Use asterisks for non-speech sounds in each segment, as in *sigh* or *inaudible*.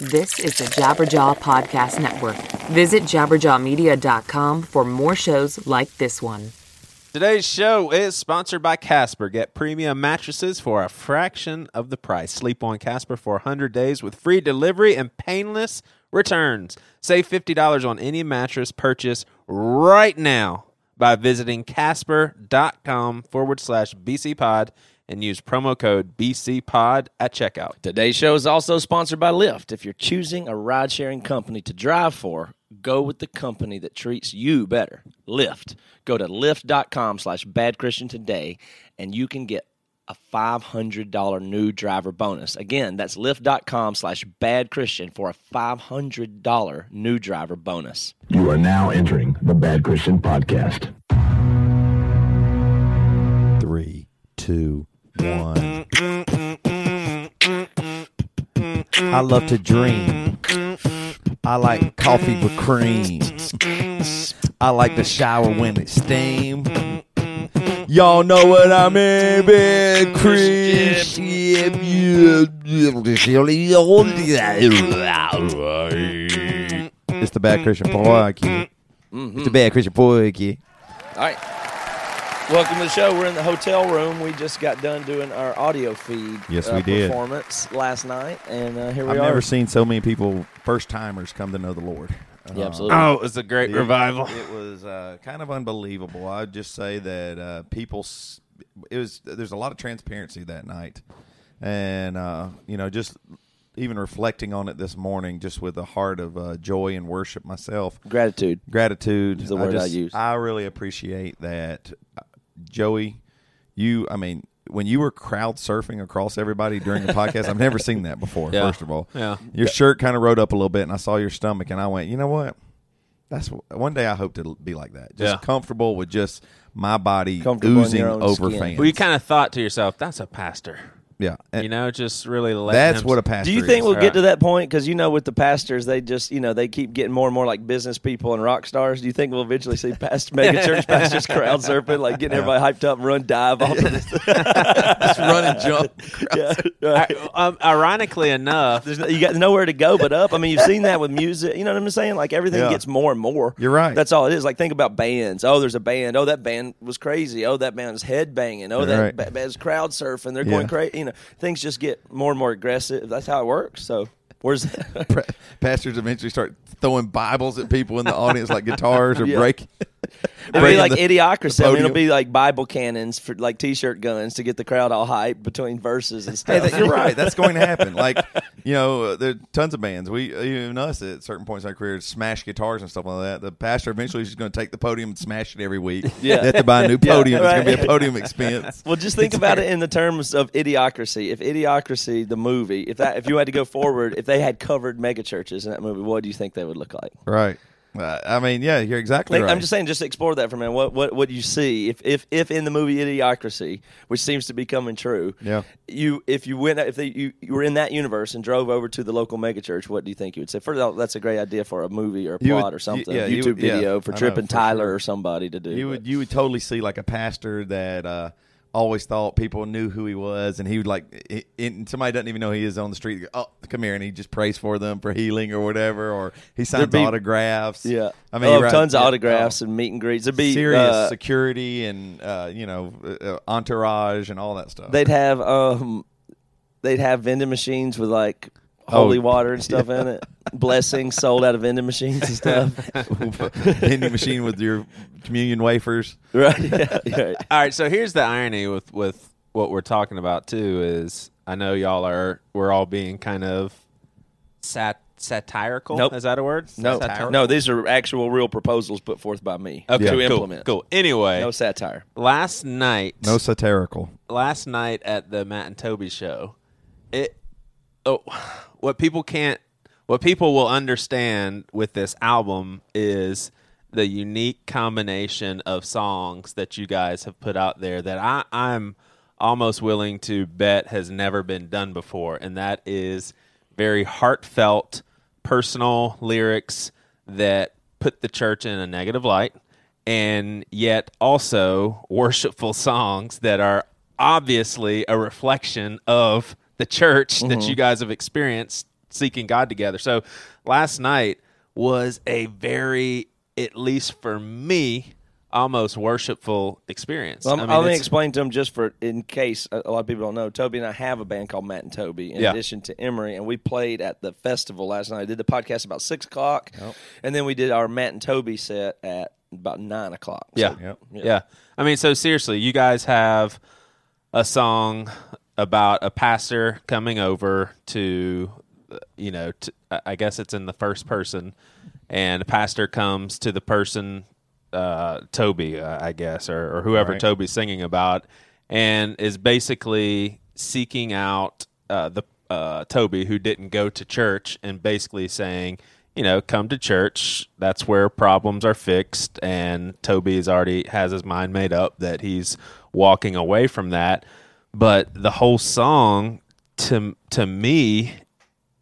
This is the Jabberjaw Podcast Network. Visit jabberjawmedia.com for more shows like this one. Today's show is sponsored by Casper. Get premium mattresses for a fraction of the price. Sleep on Casper for 100 days with free delivery and painless returns. Save $50 on any mattress purchase right now by visiting casper.com forward slash bcpod and use promo code bcpod at checkout. Today's show is also sponsored by Lyft. If you're choosing a ride sharing company to drive for, go with the company that treats you better. Lyft. Go to lyft.com slash bad Christian today and you can get a $500 new driver bonus. Again, that's lyft.com slash bad Christian for a $500 new driver bonus. You are now entering the Bad Christian Podcast. Three, two, one. I love to dream. I like coffee with cream. I like the shower when it's steam. Y'all know what I mean, big Christian. It's the bad Christian podcast. It's the bad Christian podcast. Mm-hmm. All right. Welcome to the show. We're in the hotel room. We just got done doing our AudioFeed Yes, uh, we did. performance last night, and uh, here we are. I've never seen so many people, first timers, come to know the Lord. Yeah, Uh, absolutely. Oh, it was a great It- revival. It was uh, kind of unbelievable. I'd just say that uh, people. It was. There's a lot of transparency that night, and uh, you know, just even reflecting on it this morning, just with a heart of uh, joy and worship myself, Gratitude. gratitude. Is the word I just, use. I really appreciate that, Joey. You, I mean, when you were crowd surfing across everybody during the podcast, I've never seen that before. *laughs* Yeah. First of all, Yeah. your shirt kind of rode up a little bit, and I saw your stomach, and I went, you know what? That's one day I hope to be like that. Just Yeah. comfortable with just my body oozing over skin. fans. Well, you kind of thought to yourself, that's a pastor. Yeah, And You know, just really let that's him- what a pastor. Do you think is. we'll Right. get to that point? Because you know, with the pastors, they just you know they keep getting more and more like business people and rock stars. Do you think we'll eventually see pastor *laughs* mega church pastors crowd surfing, like getting everybody hyped up and run dive off of this? *laughs* just run and jump? *laughs* yeah, right. I- um, ironically enough, There's no, you got nowhere to go but up. I mean, you've seen that with music. You know what I'm saying? Like everything Yeah. gets more and more. You're right. That's all it is. Like think about bands. Oh, there's a band. Oh, that band was crazy. Oh, that band's head banging. Oh, that Right. band's crowd surfing. They're Yeah. going crazy. You know, things just get more and more aggressive. That's how it works. So where's *laughs* Pa- Pastors eventually start throwing Bibles at people in the audience, like guitars or *laughs* Yeah. break. It'll be like the- idiocracy. the I mean, it'll be like Bible cannons for like T-shirt guns to get the crowd all hyped between verses and Hey, stuff. that, you're right. That's going to happen. *laughs* Like, you know, there are tons of bands. We, even us, at certain points in our career, smash guitars and stuff like that. The pastor eventually is just going to take the podium and smash it every week. Yeah. They have to buy a new *laughs* Yeah, podium. It's going to be a podium expense. Well, just think about it in the terms of idiocracy. If idiocracy, the movie, if that, if you had to go forward, if they had covered megachurches in that movie, what do you think they would look like? Right. Uh, I mean, yeah, you're exactly Like, right. I'm just saying, just explore that for a minute. What what what you see if if if in the movie Idiocracy, which seems to be coming true, Yeah. You if you went if they, you, you were in that universe and drove over to the local megachurch, what do you think you would say? First of all, that's a great idea for a movie or a You would- plot or something. yeah, you YouTube would- yeah, video for I know, and for Tyler sure. or somebody to do. you but- would you would totally see like a pastor that uh, always thought people knew who he was, and he would like, i- and somebody doesn't even know he is on the street. Oh, come here, and he just prays for them for healing or whatever, or he signs be- autographs. Yeah, I mean, oh, right. tons of Yeah. autographs Oh. and meet and greets. It'd be serious uh, security and uh, you know uh, entourage and all that stuff. they'd have um, they'd have vending machines with like Oh, holy water and stuff in it. Blessings sold out of vending machines and stuff. *laughs* vending machine with your communion wafers. right? Yeah, right. *laughs* All right, so here's the irony with with what we're talking about too is I know y'all are we're all being kind of sat satirical. Nope. Is that a word? No, Satirical? no, these are actual real proposals put forth by me Okay, to cool, implement. Cool. Anyway, No satire. last night, No satirical. last night at the Matt and Toby show, it oh, what people can't, what people will understand with this album is the unique combination of songs that you guys have put out there that I, I'm almost willing to bet has never been done before, and that is very heartfelt, personal lyrics that put the church in a negative light, and yet also *laughs* worshipful songs that are obviously a reflection of the church that mm-hmm. you guys have experienced seeking God together. So last night was a very, at least for me, almost worshipful experience. Well, I mean, let me explain to them just for in case a a lot of people don't know. Toby and I have a band called Matt and Toby in Yeah. addition to Emery, and we played at the festival last night. I did the podcast about six o'clock, and then we did our Matt and Toby set at about nine o'clock. So, Yeah. Yep. yeah. I mean, so seriously, you guys have a song about a pastor coming over to, you know, to, I- guess it's in the first person, and a pastor comes to the person, uh, Toby, uh, I guess, or, or whoever Right. Toby's singing about, and is basically seeking out uh, the uh, Toby who didn't go to church, and basically saying, you know, come to church. That's where problems are fixed. And Toby Toby's already has his mind made up that he's walking away from that. But the whole song, to to me,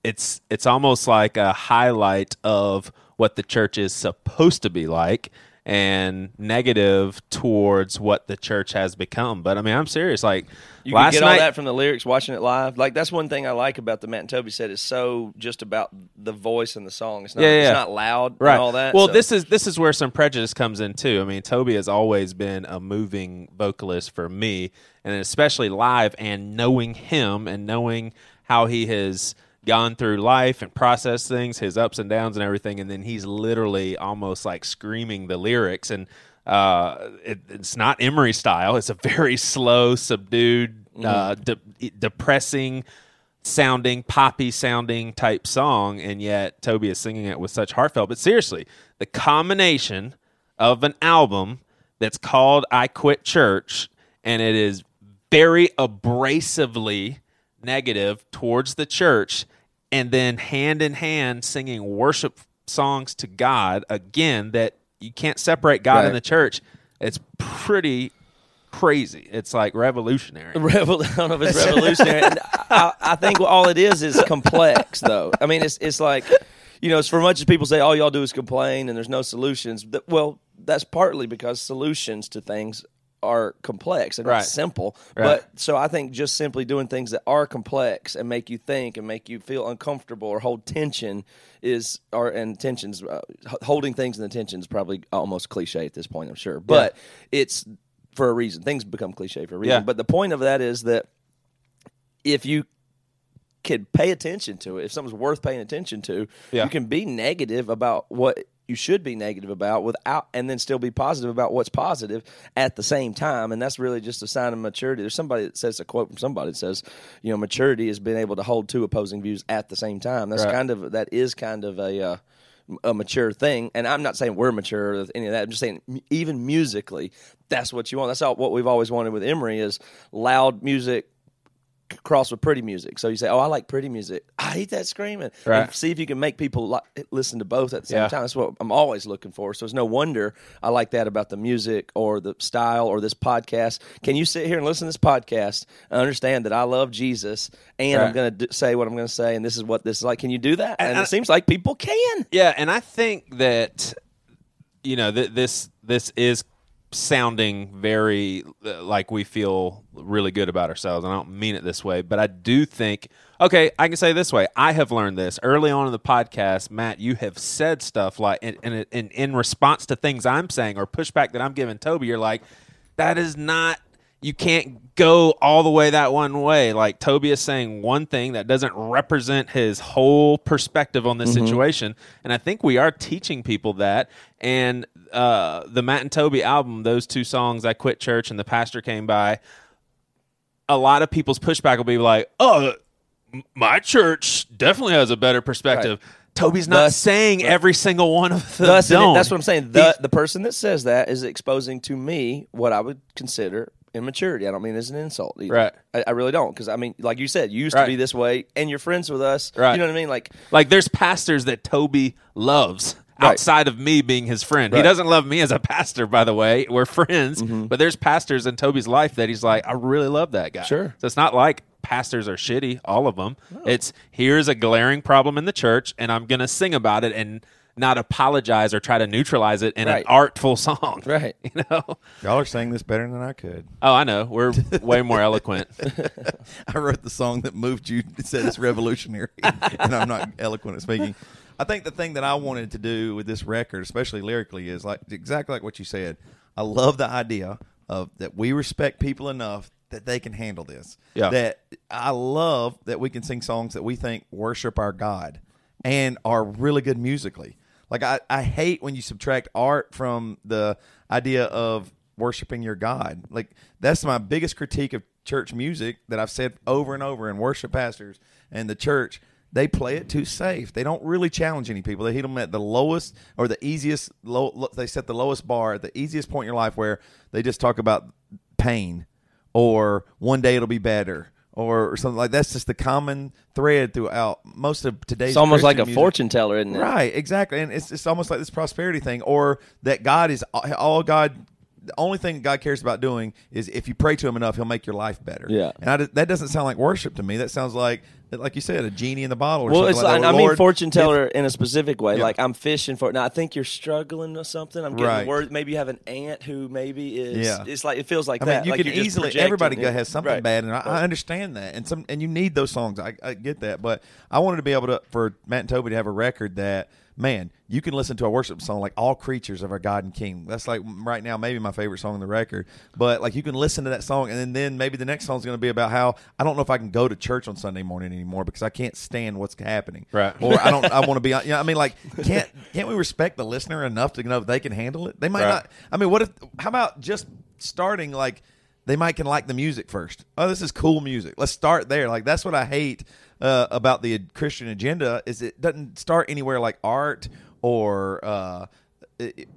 it's it's almost like a highlight of what the church is supposed to be like and negative towards what the church has become. But I mean, I'm serious. Like You can get night, all that from the lyrics, watching it live. Like that's one thing I like about the Matt and Toby set. It's so just about the voice and the song. It's not. Yeah, yeah, It's not loud right? and all that. Well, so- this is this is where some prejudice comes in too. I mean, Toby has always been a moving vocalist for me, and especially live. And knowing him and knowing how he has gone through life and processed things, his ups and downs and everything, and then he's literally almost like screaming the lyrics and. Uh, it, it's not Emery style. It's a very *laughs* slow, subdued, uh, de- depressing sounding, poppy sounding type song, and yet Toby is singing it with such heartfelt. But seriously, the combination of an album that's called I Quit Church, and it is very abrasively negative towards the church, and then hand in hand singing worship songs to God again that you can't separate God and the church. It's pretty crazy. It's like revolutionary. *laughs* Revol- I don't know if it's *laughs* revolutionary. And I, I think all it is is complex, though. I mean, it's it's like you know, it's for much as people say all y'all do is complain and there's no solutions. Well, that's partly because solutions to things are complex and Right. not simple. Right. But so I think just simply doing things that are complex and make you think and make you feel uncomfortable or hold tension is or and tensions uh, holding things in the tension is probably almost cliche at this point. I'm sure, but it's for a reason. Things become cliche for a reason. Yeah. But the point of that is that if you can pay attention to it, if something's worth paying attention to, Yeah. you can be negative about what you should be negative about without and then still be positive about what's positive at the same time. And that's really just a sign of maturity. There's somebody that says a quote from somebody that says you know maturity is being able to hold two opposing views at the same time. That's Right. kind of that is kind of a uh, a mature thing. And i'm not saying we're mature or any of that. I'm just saying even musically that's what you want. That's all, what we've always wanted with emery is loud music cross with pretty music. So you say, "Oh, I like pretty music. I hate that screaming." Right. And see if you can make people li- listen to both at the same Yeah. time. That's what I'm always looking for. So it's no wonder I like that about the music or the style or this podcast. Can you sit here and listen to this podcast and understand that I love Jesus and I'm going to d- say what I'm going to say and this is what this is like? Can you do that? And, And I- it seems like people can. Yeah, and I think that you know th- this this is sounding very uh, like we feel really good about ourselves. and I don't mean it this way, but I do think okay, I can say this way. I have learned this early on in the podcast, Matt. You have said stuff like in, in response to things I'm saying or pushback that I'm giving Toby. You're like, that is not you can't go all the way that one way. Like Toby is saying one thing that doesn't represent his whole perspective on this situation. And I think we are teaching people that. And uh, the Matt and Toby album, those two songs, I Quit Church and The Pastor Came By, a lot of people's pushback will be like, oh, my church definitely has a better perspective. Toby's not Thus- saying every single one of them Thus, that's what I'm saying. The the person that says that is exposing to me what I would consider immaturity. I don't mean it as an insult. Either. Right. I, I really don't because I mean, like you said, you used Right. to be this way, and you're friends with us. Right. You know what I mean? Like Like there's pastors that Toby loves Right. outside of me being his friend. He doesn't love me as a pastor, by the way. We're friends, Mm-hmm. but there's pastors in Toby's life that he's like, I really love that guy. Sure. So it's not like pastors are shitty, all of them. It's here's a glaring problem in the church, and I'm gonna sing about it and not apologize or try to neutralize it in Right. an artful song. *laughs* Right. You know? Y'all are saying this better than I could. Oh, I know. We're way more eloquent. *laughs* I wrote the song that moved you. It said it's revolutionary, *laughs* and I'm not eloquent at speaking. I think the thing that I wanted to do with this record, especially lyrically, is like exactly like what you said. I love the idea of that we respect people enough that they can handle this. Yeah. That I love that we can sing songs that we think worship our God and are really good musically. Like I, I hate when you subtract art from the idea of worshiping your God. Like that's my biggest critique of church music that I've said over and over and worship pastors and the church. They play it too safe. They don't really challenge any people. They hit them at the lowest or the easiest. Low, lo- they set the lowest bar at the easiest point in your life where they just talk about pain or one day it'll be better or, or something like that's just the common thread throughout most of today's It's almost like a music. fortune teller, isn't it? Right, exactly. And it's it's almost like this prosperity thing, or that God is all God. The only thing God cares about doing is if you pray to Him enough, He'll make your life better. Yeah. and I, that doesn't sound like worship to me. That sounds like, like you said, a genie in the bottle. Or Well, something it's like like, that. I mean Lord, fortune if- teller in a specific way. Yeah. Like I'm fishing for. Now I think you're struggling with something. I'm getting Right. word. Maybe you have an aunt who maybe is. Yeah. It's like it feels like I that. mean, you like could easily. Everybody Yeah. has something Right. bad, and I, I understand that, and some, and you need those songs. I, I get that, but I wanted to be able to for Matt and Toby to have a record that, man, you can listen to a worship song like "All Creatures of Our God and King." That's like right now maybe my favorite song on the record. But like you can listen to that song, and then, then maybe the next song is going to be about how I don't know if I can go to church on Sunday morning anymore because I can't stand what's happening. Right. Or I don't. I *laughs* want to be. You know, I mean, like, can't can't we respect the listener enough to know they can handle it? They might Right. not. I mean, what if? How about just starting like they might can like the music first. Oh, this is cool music. Let's start there. Like that's what I hate uh, about the Christian agenda is it doesn't start anywhere like art or uh, it-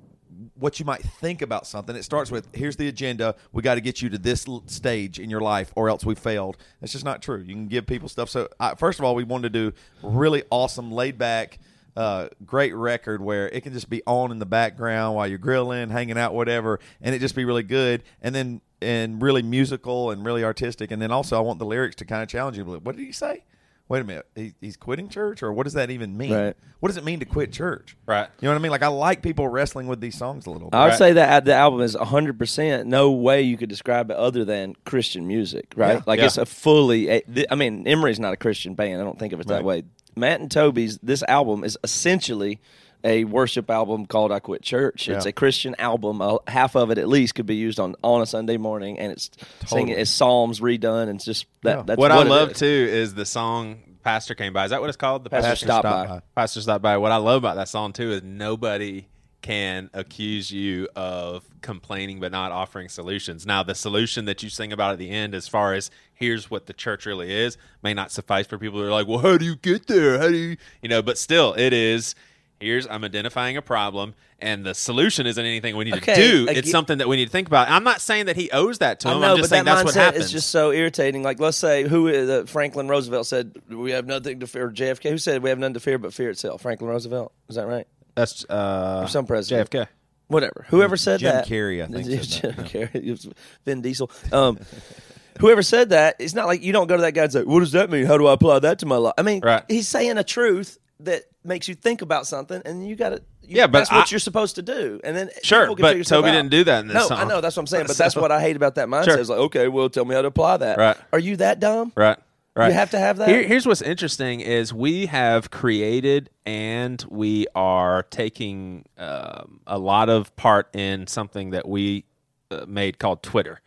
what you might think about something. It starts with here's the agenda. We got to get you to this stage in your life, or else we failed. That's just not true. You can give people stuff. So I, first of all, we wanted to do really awesome, laid back. Uh, great record where it can just be on in the background while you're grilling, hanging out, whatever, and it just be really good. And then and really musical and really artistic. And then also, I want the lyrics to kind of challenge you. What did he say? Wait a minute, he, he's quitting church, or what does that even mean? Right. What does it mean to quit church? Right. You know what I mean? Like I like people wrestling with these songs a little. bit. I would Right. say that uh, the album is 100% no way you could describe it other than Christian music, right? Yeah. Like Yeah. it's a fully, I mean, Emery's not a Christian band. I don't think of it that Right. way. Matt and Toby's, this album is essentially a worship album called I Quit Church. It's Yeah. a Christian album. Uh, half of it at least could be used on, on a Sunday morning and it's singing, Totally. it's Psalms redone and it's just that. Yeah. That's what, what, I love is. too is the song Pastor came by. Is that what it's called? The Pastor Stop By. Pastor stopped by. What I love about that song too is nobody can accuse you of complaining but not offering solutions. Now, the solution that you sing about at the end, as far as here's what the church really is, may not suffice for people who are like, well, how do you get there? How do you, you know? But still, it is. Here's I'm identifying a problem, and the solution isn't anything we need Okay, to do. ag- It's something that we need to think about. I'm not saying that he owes that to him. know, I'm just but saying that that's what happens. is just so irritating. Like, let's say who uh, Franklin Roosevelt said, "We have nothing to fear." JFK, who said, "We have nothing to fear but fear itself." Franklin Roosevelt, is that right? that's uh, some president. JFK. Whatever. Whoever said Jim that. Jim Carrey, I think, *laughs* Jim Carrey. It was Vin Diesel. Um, *laughs* whoever said that, it's not like you don't go to that guy and say, "What does that mean? How do I apply that to my life?" I mean, Right. he's saying a truth that makes you think about something, and you got to. Yeah, but that's what I- you're supposed to do, and then Sure, but Toby out. didn't do that in this no, song. I know that's what I'm saying, but So- that's *laughs* what I hate about that mindset. Sure. It's like, okay, well, tell me how to apply that. Right. Are you that dumb? Right. Right. You have to have that? Here, here's what's interesting is we have created and we are taking um, a lot of part in something that we uh, made called Twitter,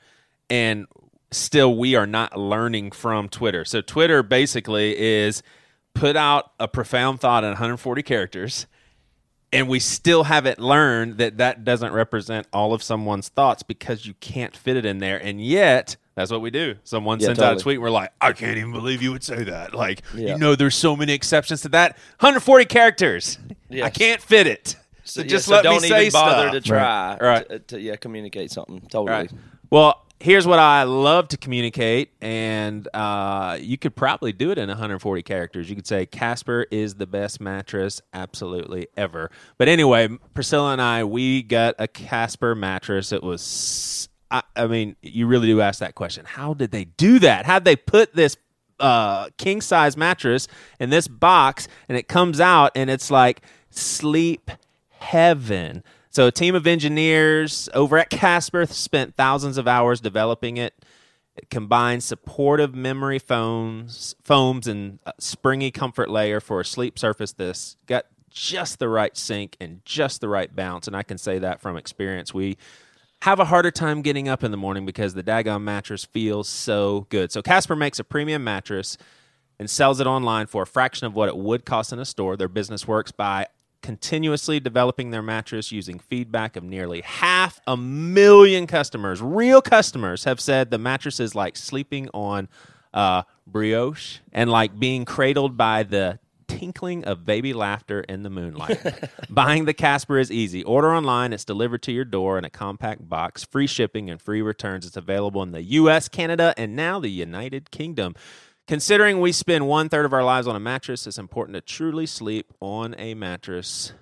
and still we are not learning from Twitter. So Twitter basically is put out a profound thought in 140 characters and we still haven't learned that that doesn't represent all of someone's thoughts because you can't fit it in there and yet that's what we do someone Yeah, sends out a tweet and we're like i can't even believe you would say that like Yeah. you know there's so many exceptions to that 140 characters i can't fit it so, yeah, just so let don't me say even bother stuff. to try. Right. To, to, yeah, communicate something. Totally. Right. Well, here's what I love to communicate, and uh, you could probably do it in 140 characters. You could say Casper is the best mattress absolutely ever. But anyway, Priscilla and I, we got a Casper mattress. It was, I, I mean, you really do ask that question. How did they do that? How'd they put this uh, king size mattress in this box, and it comes out, and it's like sleep heaven. So, a team of engineers over at Casper spent thousands of hours developing it. It combines supportive memory foams, foams and a springy comfort layer for a sleep surface that's got just the right sink and just the right bounce. And I can say that from experience. We have a harder time getting up in the morning because the daggone mattress feels so good. So Casper makes a premium mattress and sells it online for a fraction of what it would cost in a store. Their business works by continuously developing their mattress using feedback of nearly half a million customers. Real customers have said the mattress is like sleeping on uh, brioche and like being cradled by the tinkling of baby laughter in the moonlight. *laughs* Buying the Casper is easy. Order online, it's delivered to your door in a compact box, free shipping and free returns. It's available in the US, Canada, and now the United Kingdom. Considering we spend one third of our lives on a mattress, it's important to truly sleep on a mattress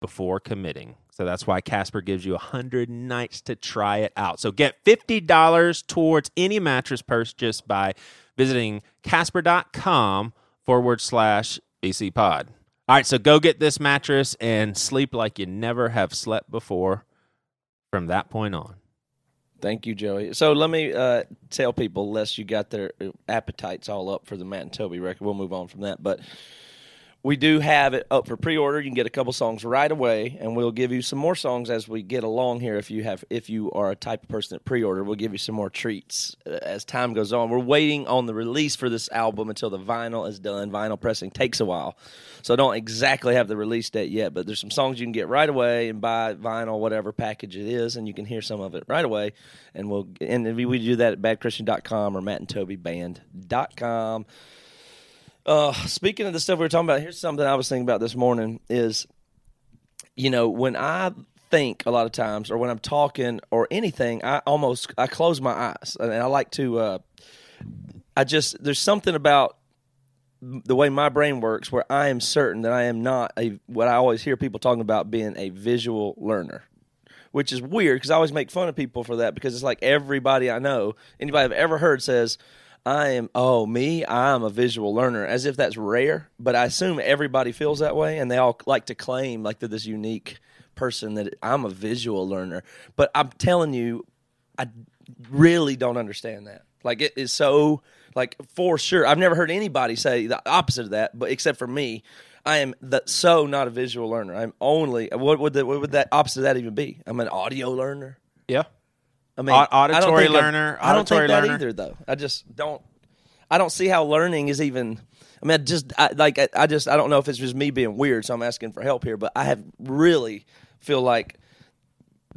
before committing. So that's why Casper gives you 100 nights to try it out. So get $50 towards any mattress purchase by visiting casper.com forward slash BC pod. All right, so go get this mattress and sleep like you never have slept before from that point on. Thank you, Joey. So let me uh, tell people, lest you got their appetites all up for the Matt and Toby record, we'll move on from that. But we do have it up for pre-order. You can get a couple songs right away, and we'll give you some more songs as we get along here. If you have, if you are a type of person that pre-order, we'll give you some more treats uh, as time goes on. We're waiting on the release for this album until the vinyl is done. Vinyl pressing takes a while, so I don't exactly have the release date yet. But there's some songs you can get right away and buy vinyl, whatever package it is, and you can hear some of it right away. And we'll and we do that at badchristian.com or mattandtobyband.com. Uh, speaking of the stuff we were talking about, here's something I was thinking about this morning is, you know, when I think a lot of times, or when I'm talking or anything, I almost I close my eyes and I like to. Uh, I just there's something about the way my brain works where I am certain that I am not a what I always hear people talking about being a visual learner. Which is weird because I always make fun of people for that because it's like everybody I know, anybody I've ever heard says, I am oh me I'm a visual learner as if that's rare but I assume everybody feels that way and they all like to claim like they're this unique person that I'm a visual learner. But I'm telling you I really don't understand that. Like it is so like for sure I've never heard anybody say the opposite of that but except for me I am the, so not a visual learner. I'm only what would the, what would that opposite of that even be? I'm an audio learner? Yeah. I mean, Au- I don't auditory I- learner, I don't auditory think that learner. either, though. I just don't. I don't see how learning is even. I mean, I just I, like I, I just I don't know if it's just me being weird, so I'm asking for help here. But I have really feel like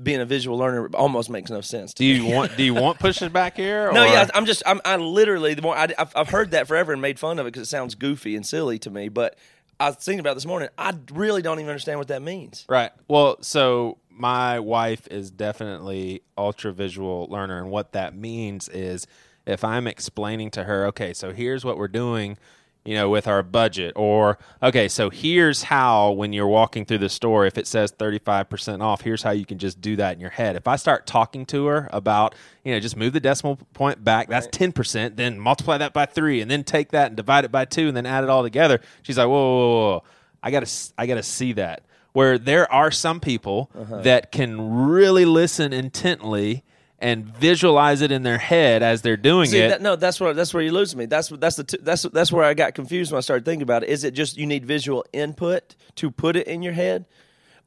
being a visual learner almost makes no sense. To Do you want do you want pushes back here? *laughs* No, or- yeah, I'm just I'm I literally the more I, I've, I've heard that forever and made fun of it because it sounds goofy and silly to me. But I was thinking about this morning. I really don't even understand what that means. Right. Well, so my wife is definitely ultra visual learner, and what that means is if I'm explaining to her, okay, so here's what we're doing, you know, with our budget, or okay, so here's how when you're walking through the store, if it says 35% off, here's how you can just do that in your head. If I start talking to her about, you know, just move the decimal point back, that's 10%, then multiply that by three, and then take that and divide it by two, and then add it all together. She's like, whoa, whoa, whoa, whoa. I gotta, s- I gotta see that. Where there are some people Uh-huh. that can really listen intently and visualize it in their head as they're doing See, it. that, no, that's where that's where you lose me. That's that's the t- that's that's where I got confused when I started thinking about it. Is it just you need visual input to put it in your head,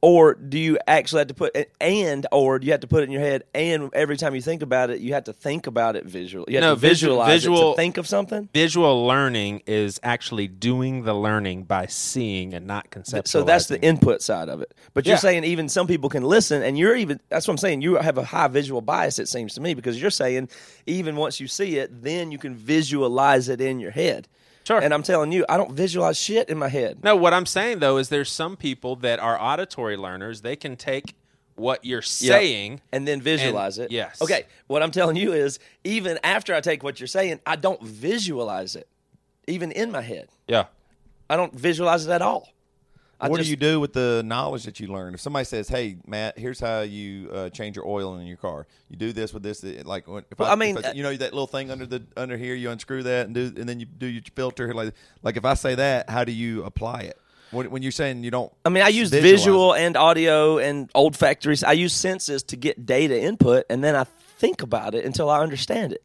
or do you actually have to put it and or do you have to put it in your head and every time you think about it, you have to think about it visually. You have No, visualize it visual- to think of something. Visual learning is actually doing the learning by seeing and not conceptualizing. So that's the input side of it. But you're Yeah. saying even some people can listen, and you're even that's what I'm saying. You have a high visual bias, it seems to me, because you're saying even once you see it, then you can visualize it in your head. Sure. And I'm telling you, I don't visualize shit in my head. No, what I'm saying though is there's some people that are auditory learners. They can take what you're Yep. saying. and then visualize And- it. yes. Okay. What I'm telling you is, even after I take what you're saying, I don't visualize it, even in my head. Yeah. I don't visualize it at all. I what just- do you do with the knowledge that you learn? If somebody says, "Hey, Matt, here's how you uh, change your oil in your car. You do this with this." Like, if Well, I, I mean, if you know that little thing under the under here, you unscrew that and do, and then you do your filter. Like, like if I say that, how do you apply it? when, when you're saying you don't. I mean, I use visual it. and audio and olfactories. I use senses to get data input, and then I think about it until I understand it.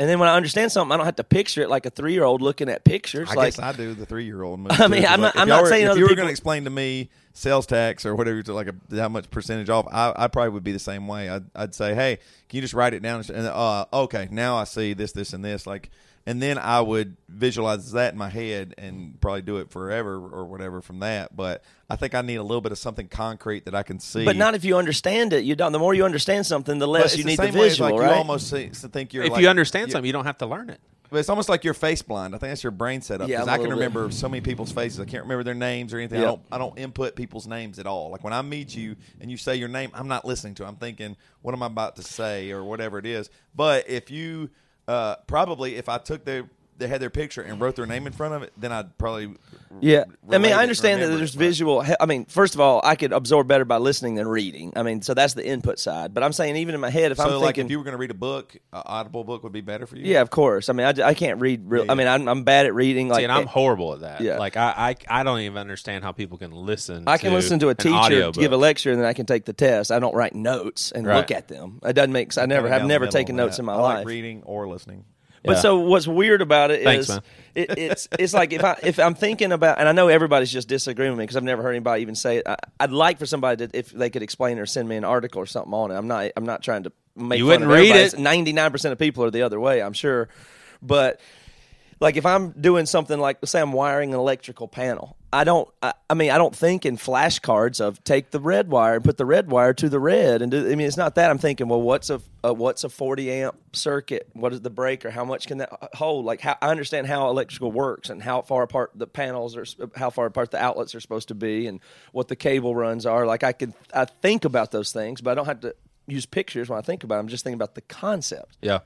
And then when I understand something, I don't have to picture it like a three year old looking at pictures. I like guess I do the three year old. *laughs* I mean, I'm not- I'm not saying if you were people- going to explain to me sales tax or whatever, to like a, how much percentage off, I, I probably would be the same way. I'd, I'd say, hey, can you just write it down? And uh, okay, now I see this, this, and this. Like, and then I would visualize that in my head and probably do it forever or whatever from that. But I think I need a little bit of something concrete that I can see. but not if you understand it. You don't. The more you understand something, the less you the need the same way as, visual, like, right? You almost see, think you're if like- you understand you- something, you don't have to learn it. But it's almost like you're face blind. I think that's your brain setup. Yeah, Because I'm a I can little bit. remember so many people's faces. I can't remember their names or anything. Yeah. I don't. I don't input people's names at all. Like when I meet you and you say your name, I'm not listening to. it. I'm thinking, what am I about to say or whatever it is. But if you uh, probably, if I took their they had their picture and wrote their name in front of it, then I'd probably Yeah, I mean, I understand that there's it, but- visual. I mean, first of all, I could absorb better by listening than reading. I mean, so that's the input side. But I'm saying, even in my head, if So I'm like thinking, if you were going to read a book, an audible book would be better for you. yeah, of course. I mean, I, I can't read real. Yeah, I mean, I'm, I'm bad at reading. Like, See, and I'm it- horrible at that. Yeah. Like I, I, I don't even understand how people can listen. I can listen to a teacher audiobook. give a lecture, and then I can take the test. I don't write notes and Right. look at them. It doesn't make. I never have never taken notes in my I life. reading or listening. But Yeah. so what's weird about it is Thanks, man. it, it's it's like if I if I'm thinking about and I know everybody's just disagreeing with me because I've never heard anybody even say it. I, I'd like for somebody to if they could explain or send me an article or something on it. I'm not I'm not trying to make You fun wouldn't of read it. Ninety nine percent of people are the other way. I'm sure, but like if I'm doing something like say I'm wiring an electrical panel, I don't. I, I mean, I don't think in flashcards of take the red wire and put the red wire to the red and do. I mean, it's not that I'm thinking. Well, what's a, a what's a 40 amp circuit? What is the breaker? How much can that hold? Like, how, I understand how electrical works and how far apart the panels are, how far apart the outlets are supposed to be, and what the cable runs are. Like, I can I think about those things, but I don't have to use pictures when I think about. it. I'm just thinking about the concept. Yeah,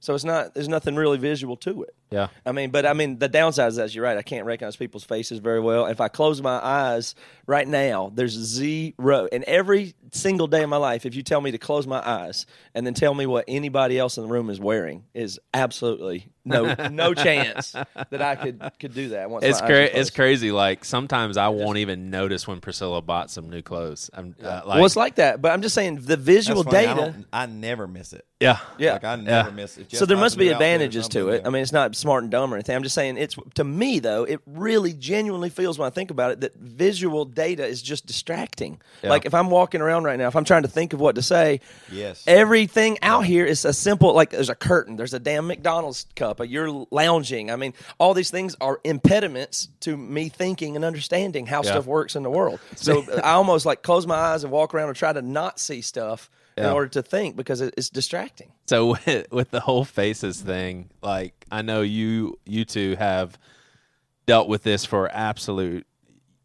So it's not. There's nothing really visual to it. Yeah. I mean, but I mean, the downside is that you're right. I can't recognize people's faces very well. If I close my eyes right now, there's zero. And every single day of my life, if you tell me to close my eyes and then tell me what anybody else in the room is wearing, is absolutely no no *laughs* chance that I could could do that. Once It's my eyes are cra- it's crazy. Like sometimes I won't even notice when Priscilla bought some new clothes. I'm uh, like, well, it's like that. But I'm just saying the visual That's funny. I, data. I never miss it. yeah, Yeah. Like I never Yeah. miss it. so there must be new outfit advantages to it. I mean, it's not smart and dumb or anything. I'm just saying it's to me though. It really genuinely feels when I think about it that visual data is just distracting. Yeah. Like if I'm walking around right now, if I'm trying to think of what to say, Yes. everything out here is a simple. Like there's a curtain, there's a damn McDonald's cup, you're lounging. I mean, all these things are impediments to me thinking and understanding how Yeah. stuff works in the world. So *laughs* I almost like close my eyes and walk around and try to not see stuff in order to think because it's distracting. So *laughs* with, with the whole faces thing, like I know you you two have dealt with this for absolute,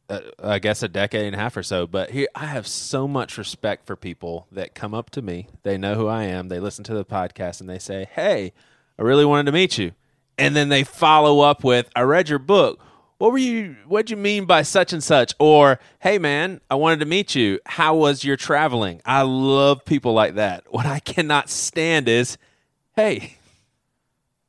uh, I guess a decade and a half or so. But here, I have so much respect for people that come up to me. They know who I am. They listen to the podcast and they say, "Hey, I really wanted to meet you," and then they follow up with, "I read your book." What were you? What'd you mean by such and such? Or, hey man, I wanted to meet you. How was your traveling? I love people like that. *laughs* What I cannot stand is, hey,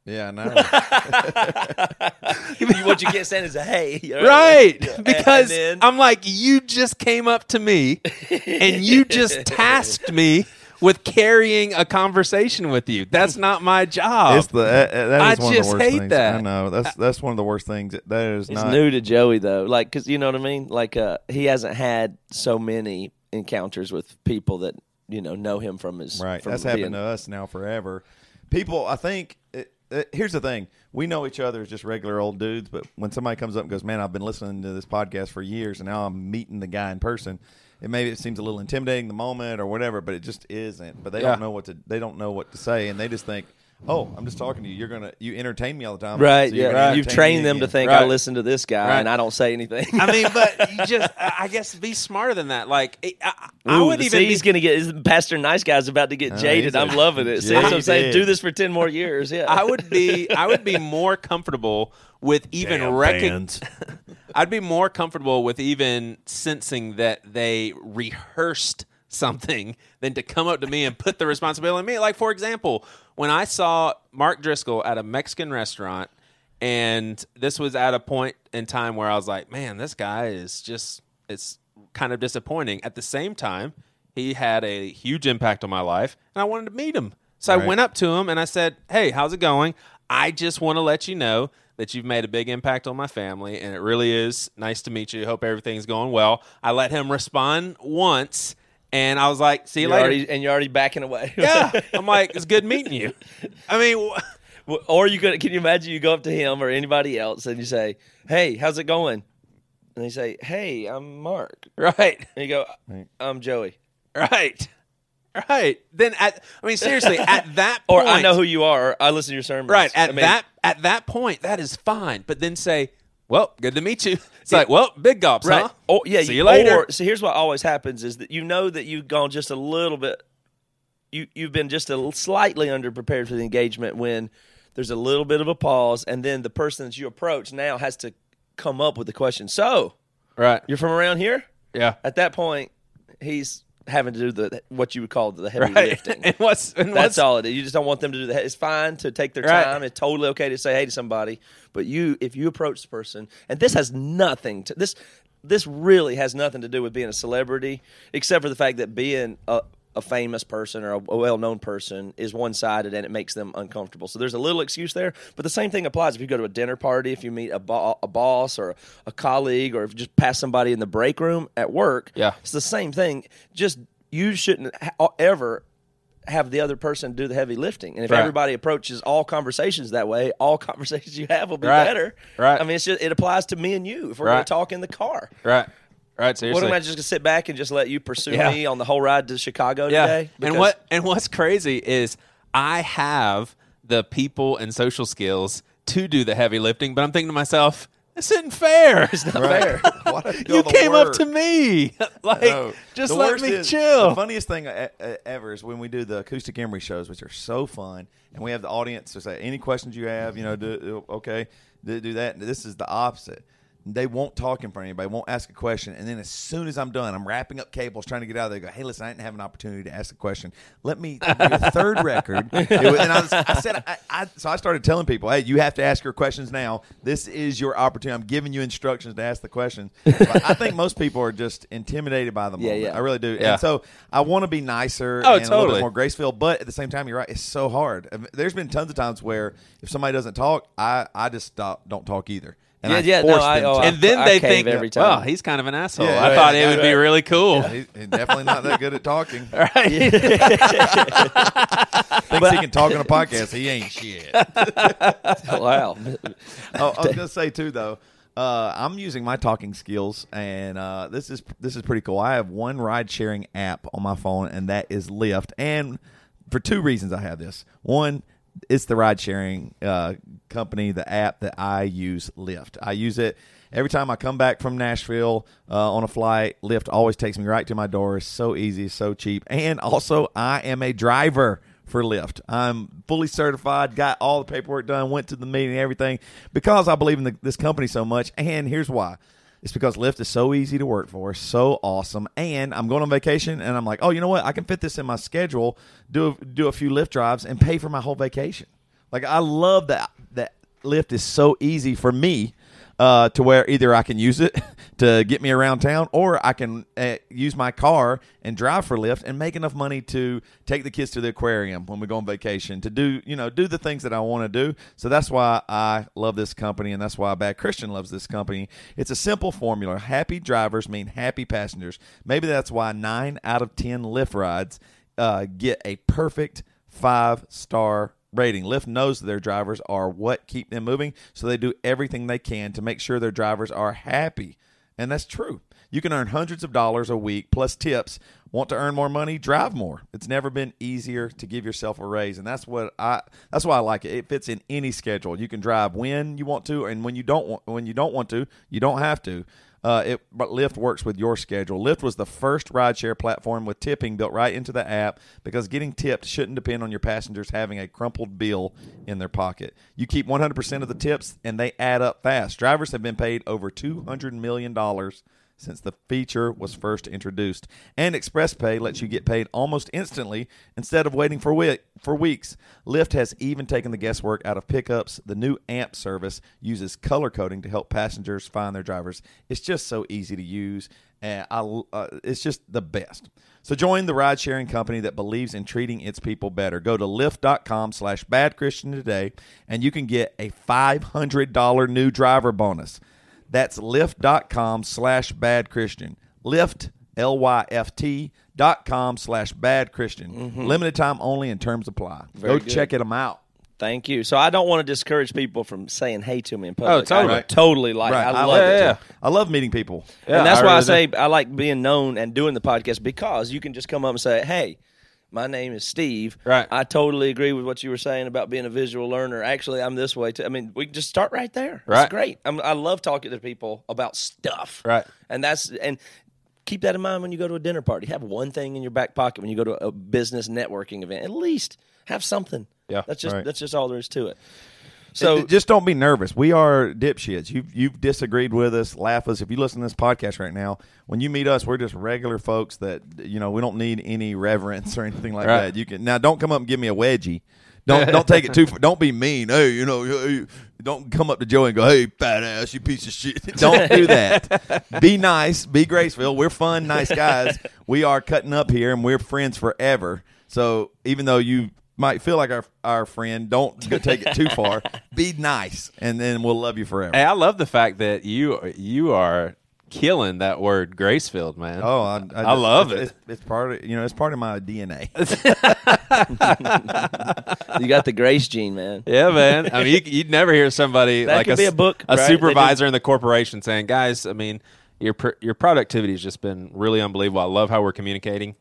Yeah, I know. *laughs* what you can't stand is a hey, right? *laughs* Yeah. Because then- I'm like, you just came up to me and you just tasked me with carrying a conversation with you. That's not my job. It's the uh, that I one just of the worst hate things. that. I know that's that's one of the worst things. That is It's not. new to Joey though, like because you know what I mean. Like uh, he hasn't had so many encounters with people that you know know him from his Right. From That's being, happened to us now forever. People, I think. It, it, here's the thing: we know each other as just regular old dudes, but when somebody comes up and goes, "Man, I've been listening to this podcast for years, and now I'm meeting the guy in person," it maybe it seems a little intimidating the moment or whatever, but it just isn't. But they Yeah. don't know what to. They don't know what to say, and they just think, "Oh, I'm just talking to you. You're gonna you entertain me all the time, Right. so you're yeah. gonna You've trained me them to again." think I listen to this guy Right. and I don't say anything. I mean, but *laughs* you just, I I guess, be smarter than that. Like, I, I I Ooh, would see, even be he's gonna get his Pastor Nice Guy's about to get Oh, jaded. he's a I'm loving it. See, that's I'm saying. Do this for ten more years. Yeah. I would be I would be more comfortable with even recognize. fans. *laughs* I'd be more comfortable with even sensing that they rehearsed something than to come up to me and put the responsibility on me. Like for example, when I saw Mark Driscoll at a Mexican restaurant And this was at a point in time where I was like, man, this guy is just, it's kind of disappointing. At the same time, he had a huge impact on my life, and I wanted to meet him. So I went up to him and I said, hey, how's it going? I just want to let you know that you've made a big impact on my family, and it really is nice to meet you. Hope everything's going well. I let him respond once, and I was like, see you You're later. already, and you're already backing away. *laughs* yeah. *laughs* I'm like, it's good meeting you. I mean, wh- Or you could can you imagine you go up to him or anybody else and you say, "Hey, how's it going?" And they say, "Hey, I'm Mark." right. And you go, "I'm Joey." Right. Right. Then at I mean seriously, at *laughs* that point, Or I know who you are. Or I listen to your sermons. Right. At I mean, that at that point, that is fine. But then say, Well, good to meet you. *laughs* It's like, well, big gobs, right? huh? Oh yeah. See you later. Or, so here's what always happens: is that you know that you've gone just a little bit. You you've been just a slightly underprepared for the engagement when there's a little bit of a pause, and then the person that you approach now has to come up with the question. So right. you're from around here? Yeah. At that point, he's having to do the what you would call the heavy Right. lifting. *laughs* and what's and That's what's, all it is. You just don't want them to do that. It's fine to take their Right. time. It's totally okay to say hey to somebody. But you, if you approach the person, and this has nothing to this, this really has nothing to do with being a celebrity, except for the fact that being a, a famous person or a, a well-known person is one-sided and it makes them uncomfortable. So there's a little excuse there. But the same thing applies if you go to a dinner party, if you meet a, bo- a boss or a colleague, or if you just pass somebody in the break room at work. Yeah. it's the same thing. Just you shouldn't ha- ever have the other person do the heavy lifting. And if Right. everybody approaches all conversations that way, all *laughs* conversations you have will be Right. better. Right. I mean, it's just, it applies to me and you if we're going to talk in the car. right. Right. Seriously. What am I just going to sit back and just let you pursue Yeah. me on the whole ride to Chicago yeah. today? And what and what's crazy is I have the people and social skills to do the heavy lifting, but I'm thinking to myself, this isn't fair. It's not fair. Why do I do you all the came up to me. *laughs* like No. just The let me is- chill. The funniest thing uh, uh, ever is when we do the acoustic Emery shows, which are so fun, and we have the audience to say any questions you have. You know, do, do- okay, do, do that. This is the opposite. They won't talk in front of anybody, won't ask a question, and then as soon as I'm done, I'm wrapping up cables, trying to get out. of They go, "Hey, listen, I didn't have an opportunity to ask a question. Let me do a *laughs* third record." Was- and I, was, I said, I, I, so I started telling people, "Hey, you have to ask your questions now. This is your opportunity. I'm giving you instructions to ask the questions." But I think most people are just intimidated by the Yeah, moment. yeah. I really do. Yeah. And so I want to be nicer Oh, and a little bit more graceful, but at the same time, you're right. It's so hard. There's been tons of times where if somebody doesn't talk, I, I just stop, don't talk either. And Yeah, I yeah, no, force I- them oh, and then I they cave think, every time. well, he's kind of an asshole. Yeah, I right, thought it would be really cool. He's he's definitely not that good at talking. *laughs* Right. *laughs* Thinks he can talk on a podcast. He ain't shit. *laughs* wow. oh, I was gonna say too though. Uh, I'm using my talking skills, and uh, this is this is pretty cool. I have one ride sharing app on my phone, and that is Lyft. And for two reasons, I have this. One, it's the ride sharing uh, company, the app that I use, Lyft. I use it every time I come back from Nashville uh, on a flight. Lyft always takes me right to my door. It's so easy, so cheap, and also I am a driver for Lyft. I'm fully certified, got all the paperwork done, went to the meeting, everything, because I believe in the, this company so much. And here's why. It's because Lyft is so easy to work for, so awesome, and I'm going on vacation, and I'm like, oh, you know what? I can fit this in my schedule, do a, do a few Lyft drives, and pay for my whole vacation. Like I love that that Lyft is so easy for me uh, to where either I can use it *laughs* to get me around town, or I can uh, use my car and drive for Lyft and make enough money to take the kids to the aquarium when we go on vacation to do you know do the things that I want to do. So that's why I love this company, and that's why Bad Christian loves this company. It's a simple formula: happy drivers mean happy passengers. Maybe that's why nine out of ten Lyft rides uh, get a perfect five star rating. Lyft knows that their drivers are what keep them moving, so they do everything they can to make sure their drivers are happy. And that's true. You can earn hundreds of dollars a week plus tips. Want to earn more money? Drive more. It's never been easier to give yourself a raise, and that's what I. That's why I like it. It fits in any schedule. You can drive when you want to, and when you don't want. When you don't want to, you don't have to. Uh, it, but Lyft works with your schedule. Lyft was the first rideshare platform with tipping built right into the app because getting tipped shouldn't depend on your passengers having a crumpled bill in their pocket. You keep 100% of the tips and they add up fast. Drivers have been paid over $200 million since the feature was first introduced. And Express Pay lets you get paid almost instantly instead of waiting for for weeks. Lyft has even taken the guesswork out of pickups. The new AMP service uses color coding to help passengers find their drivers. It's just so easy to use, and I, uh, it's just the best. So join the ride sharing company that believes in treating its people better. Go to lyft.com slash bad today and you can get a $500 new driver bonus. That's lyft.com slash bad Christian. Lyft, L-Y-F-T dot com slash bad Christian. Mm-hmm. Limited time only and terms apply. Very Go good. check it them out. Thank you. So I don't want to discourage people from saying hey to me in public. Oh, totally. I totally like. Right. I I love like it. it, yeah. I love meeting people. Yeah, and that's I why I say do. I like being known and doing the podcast because you can just come up and say, "Hey, my name is Steve. Right. I totally agree with what you were saying about being a visual learner. Actually, I'm this way too. I mean, we can just start right there. Right. It's great. I'm, I love talking to people about stuff. Right. And that's and keep that in mind when you go to a dinner party. Have one thing in your back pocket when you go to a business networking event. At least have something. Yeah. That's just Right. that's just all there is to it. So So just don't be nervous. We are dipshits. You've you've disagreed with us, laugh us. If you listen to this podcast right now, when you meet us, we're just regular folks that you know we don't need any reverence or anything like Right. that. You can now don't come up and give me a wedgie. Don't don't take it too. far. Don't be mean. Hey, you know, hey, don't come up to Joey and go, "Hey, fat ass, you piece of shit." *laughs* Don't do that. be nice. Be graceful. We're fun, nice guys. We are cutting up here, and we're friends forever. So even though you might feel like our our friend, don't take it too far. *laughs* Be nice, and then we'll love you forever. Hey, I love the fact that you you are killing that word Gracefield, man. Oh, I, I love it's, it. It's, it's part of you know it's part of my DNA. *laughs* you got the grace gene, man. Yeah, man. I mean, you, you'd never hear somebody That like could be s- a book, a right? Supervisor in the corporation saying, "Guys, I mean, your your productivity has just been really unbelievable. I love how we're communicating.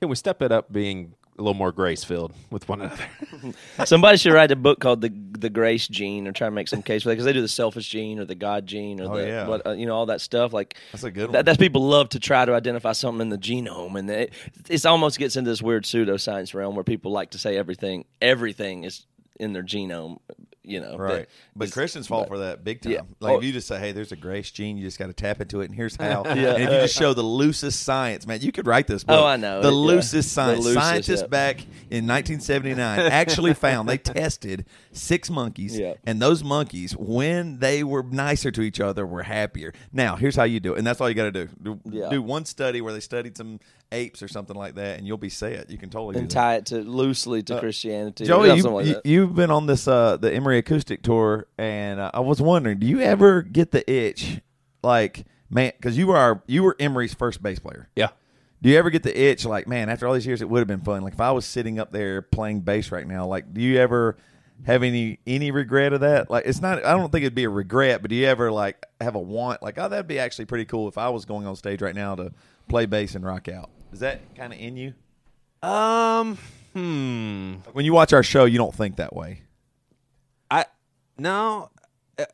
Can we step it up, being a little more grace filled with one another?" *laughs* Somebody should write a book called the the Grace Gene, or try to make some case for that because they do the selfish gene or the God gene or Oh, the yeah. what uh, you know all that stuff. Like That's a good one. That, that's people love to try to identify something in the genome, and it it's almost gets into this weird pseudoscience realm where people like to say everything everything is in their genome. You know, Right. that- But Christians fall but- for that big time. Yeah. Like Oh. if you just say, "Hey, there's a grace gene," you just got to tap into it, and here's *laughs* how. Yeah. And if you just show the loosest science, man, you could write this book. Oh, I know. The It- yeah. loosest The science. loosest, Scientists yeah. back in 1979 actually found they tested six monkeys, and those monkeys, when they were nicer to each other, were happier. Now, here's how you do it, and that's all you got to do. Do, Yeah. do one study where they studied some apes or something like that, and you'll be set. You can totally and tie it to loosely to Christianity. Uh, Joey, you, like you, you've been on this uh, the Emery acoustic tour, and uh, I was wondering, do you ever get the itch, like man, because you were our, you were Emery's first bass player. yeah. Do you ever get the itch, like man, after all these years, it would have been fun. Like if I was sitting up there playing bass right now, like do you ever have any any regret of that? Like it's not, I don't think it'd be a regret, but do you ever like have a want, like oh that'd be actually pretty cool if I was going on stage right now to play bass and rock out? Is that kind of in you? Um. Hmm. When you watch our show, you don't think that way. I no. uh,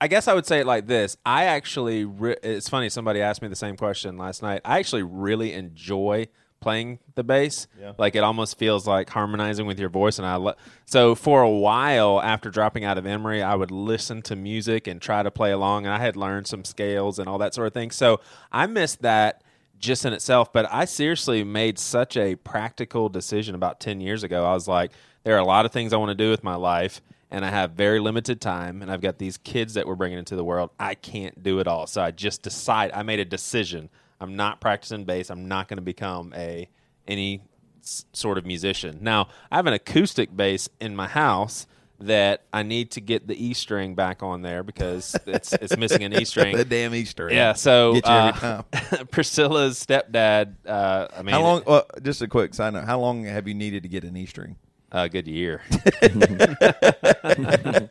I guess I would say it like this. I actually, re- it's funny. Somebody asked me the same question last night. I actually really enjoy playing the bass. Yeah. Like it almost feels like harmonizing with your voice, and I lo- so for a while after dropping out of Emery, I would listen to music and try to play along, and I had learned some scales and all that sort of thing. So I missed that just in itself. But I seriously made such a practical decision about 10 years ago. I was like, there are a lot of things I want to do with my life, and I have very limited time, and I've got these kids that we're bringing into the world. I can't do it all. So I just decide, I made a decision. I'm not practicing bass. I'm not going to become a any sort of musician. Now, I have an acoustic bass in my house that I need to get the E string back on there because it's it's missing an E *laughs* string. the damn Easter. egg. Yeah, so Get you every uh. *laughs* Priscilla's stepdad. Uh, I mean, How long? Uh, just a quick side note. How long have you needed to get an E string? A good year. *laughs*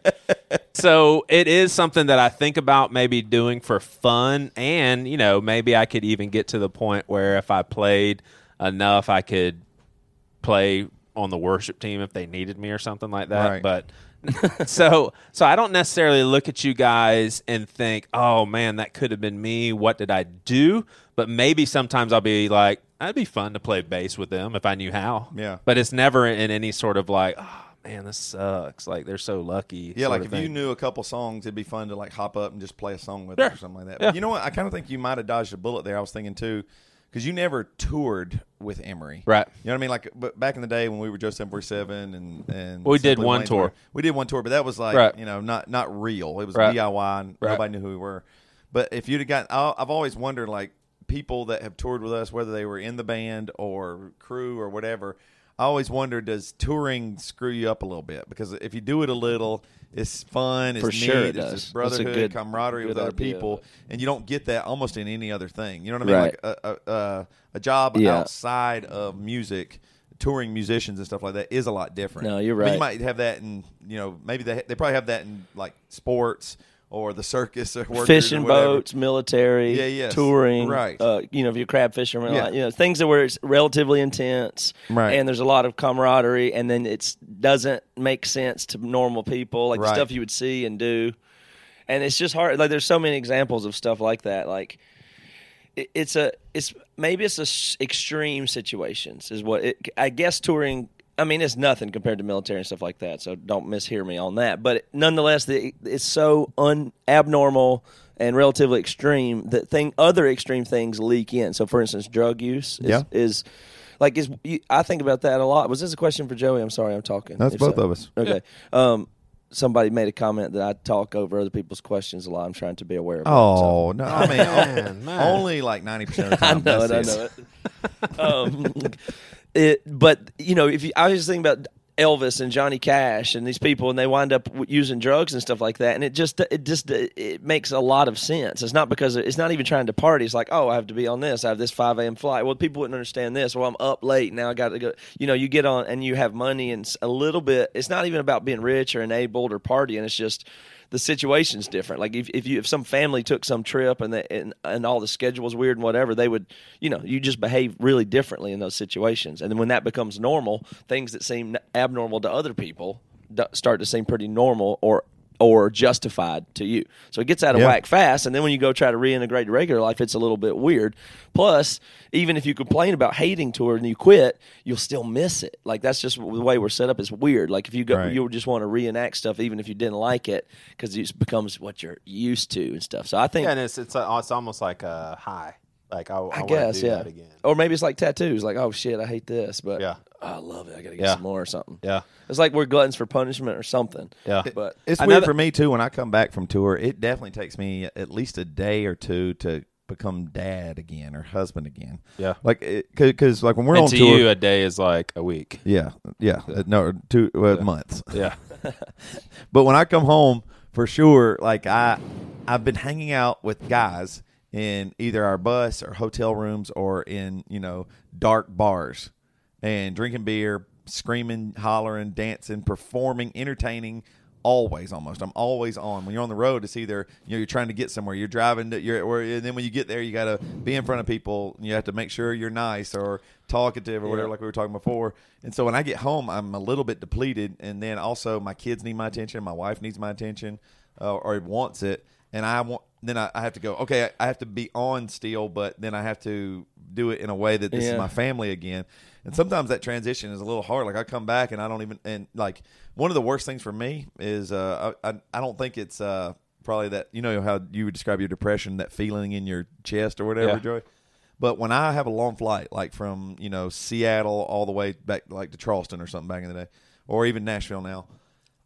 so it is something that I think about maybe doing for fun, and you know, maybe I could even get to the point where if I played enough, I could play on the worship team if they needed me or something like that. Right. But *laughs* so so I don't necessarily look at you guys and think, "Oh man, that could have been me. What did I do?" But maybe sometimes I'll be like, "That'd be fun to play bass with them if I knew how." Yeah. But it's never in any sort of like, "Oh man, this sucks. Like they're so lucky. Yeah, like if you knew a couple songs, it'd be fun to like hop up and just play a song with Sure. or something like that. Yeah. But you know what? I kind of think you might have dodged a bullet there. I was thinking too, because you never toured with Emery, Right. You know what I mean? Like, but back in the day when we were Joe Seven Four Seven and and We did one Wayne's tour. We did one tour, but that was like Right. you know not not real. It was Right. DIY, and Right. nobody knew who we were. But if you'd have gotten, I- I've always wondered like people that have toured with us, whether they were in the band or crew or whatever. I always wonder, does touring screw you up a little bit? Because if you do it a little, it's fun, it's For neat, sure it there's does. this It's a brotherhood, good- camaraderie with other idea. people, and you don't get that almost in any other thing. You know what I mean? Right. Like a, a, a, job Yeah. outside of music, touring musicians and stuff like that is a lot different. No, you're I mean, right. you might have that in, you know, maybe they they probably have that in like sports or the circus *laughs* or fishing boats, military, Yeah, yes. touring, Right. Uh, you know, if you're crab fishing, Yeah. you know, things that were relatively intense, Right. And there's a lot of camaraderie, and then it doesn't make sense to normal people, like the stuff you would see and do, and it's just hard. Like there's so many examples of stuff like that, like. it- It's a it's maybe it's a extreme situations is what it, I guess touring I mean, it's nothing compared to military and stuff like that. So don't mishear me on that. But nonetheless, the, it's so un abnormal and relatively extreme that thing other extreme things leak in. So, for instance, drug use is, Yeah. is like is you, I think about that a lot. Was this a question for Joey? I'm sorry, I'm talking. That's If both so- of us. Okay. Um, somebody made a comment that I talk over other people's questions a lot. I'm trying to be aware of. it, so. Oh no! I mean, Man, man. only like ninety percent of the *laughs* I time. know it. I know it. um, *laughs* it. But you know, if you, I was just thinking about Elvis and Johnny Cash and these people, and they wind up using drugs and stuff like that, and it just it just it makes a lot of sense. It's not because it's not even trying to party. It's like, oh, I have to be on this. I have this five a.m. flight. Well, people wouldn't understand this. Well, I'm up late now. I got to go. You know, you get on and you have money and a little bit. It's not even about being rich or enabled or partying. It's just the situation's different. Like if, if you if some family took some trip and and and all the schedule was weird and whatever, they would you know you just behave really differently in those situations. And then when that becomes normal, things that seem abnormal to other people start to seem pretty normal or or justified to you. So it gets out of Yeah. whack fast. And then when you go try to reintegrate to regular life, it's a little bit weird. Plus, even if you complain about hating tour and you quit, you'll still miss it. Like that's just the way we're set up. It's weird. Like if you go, Right. you just want to reenact stuff, even if you didn't like it, because it becomes what you're used to and stuff. So I think, Yeah, and it's it's, uh, it's almost like a high. Like I, I, I guess, do yeah. that again. Or maybe it's like tattoos. Like, oh shit, I hate this, but Yeah. Oh, I love it. I gotta get Yeah. some more or something. Yeah. It's like we're gluttons for punishment or something. Yeah. But It's Another- weird for me too when I come back from tour. It definitely takes me at least a day or two to become dad again or husband again. Yeah. like because like when we're and on to tour, you, a day is like a week. yeah, yeah, uh, no, two uh, months. Yeah. *laughs* But when I come home, for sure, like I, I've been hanging out with guys in either our bus or hotel rooms or in you know dark bars and drinking beer, screaming, hollering, dancing, performing, entertaining. Always, almost. I'm always on. When you're on the road, it's either you know you're trying to get somewhere, you're driving, to, you're, or and then when you get there, you got to be in front of people. And you have to make sure you're nice or talkative or whatever, like we were talking before. And so when I get home, I'm a little bit depleted, and then also my kids need my attention, my wife needs my attention, uh, or wants it, and I want. Then I, I have to go. Okay, I, I have to be on still, but then I have to do it in a way that this Yeah. is my family again. And sometimes that transition is a little hard. Like I come back and I don't even and like one of the worst things for me is uh I I, don't think it's uh probably that you know how you would describe your depression that feeling in your chest or whatever Yeah. Joey. But when I have a long flight, like from you know Seattle all the way back like to Charleston or something back in the day, or even Nashville now,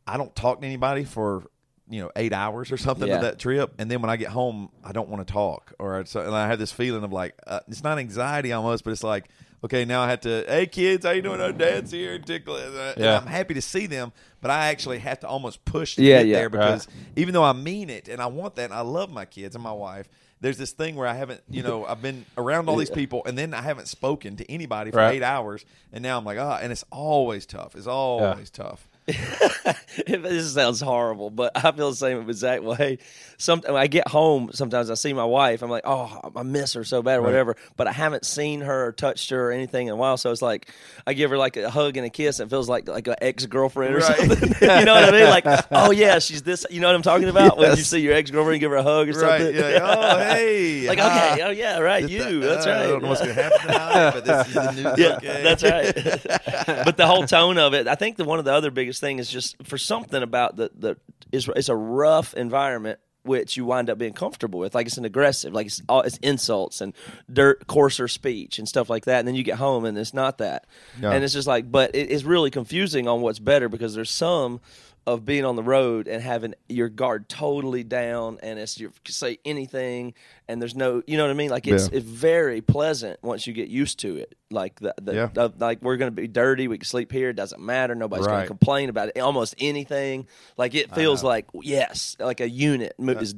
I don't talk to anybody for you know eight hours or something Yeah. of that trip, and then when I get home, I don't want to talk, or so, and I have this feeling of like uh, it's not anxiety almost, but it's like okay, now I have to hey kids, how you doing? Our dad's here, and tickle, and, uh, and Yeah. I'm happy to see them, but I actually have to almost push to Yeah, get yeah. there because even though I mean it and I want that, and I love my kids and my wife. There's this thing where I haven't, you know, I've been around all these *laughs* people, and then I haven't spoken to anybody for Right. eight hours, and now I'm like, ah, and it's always tough. It's always tough. *laughs* this sounds horrible, but I feel the same exact way. Some when I get home, sometimes I see my wife. I'm like, oh, I miss her so bad, or whatever. But I haven't seen her or touched her or anything in a while. So it's like I give her like a hug and a kiss. And it feels like like an ex girlfriend or Right. something. *laughs* you know what I mean? Like, *laughs* oh yeah, she's this. You know what I'm talking about? When you see your ex girlfriend, give her a hug or Right? something. Yeah. Oh, hey. like hi. okay, oh yeah, right, you. That's Uh, right. I don't know what's going to happen tonight, but this is the news. Yeah, okay. that's right. but the whole tone of it, I think the one of the other biggest thing is just for something about the the it's, it's a rough environment which you wind up being comfortable with. Like it's an aggressive like it's all it's insults and dirt coarser speech and stuff like that. And then you get home and it's not that. No. and it's just like but it, it's really confusing on what's better because there's some of being on the road and having your guard totally down and it's you can say anything and there's no you know what I mean like it's Yeah. it's very pleasant once you get used to it like the, the, Yeah. the- like we're gonna be dirty we can sleep here it doesn't matter nobody's gonna complain about it almost anything like it feels like yes like a unit mo- is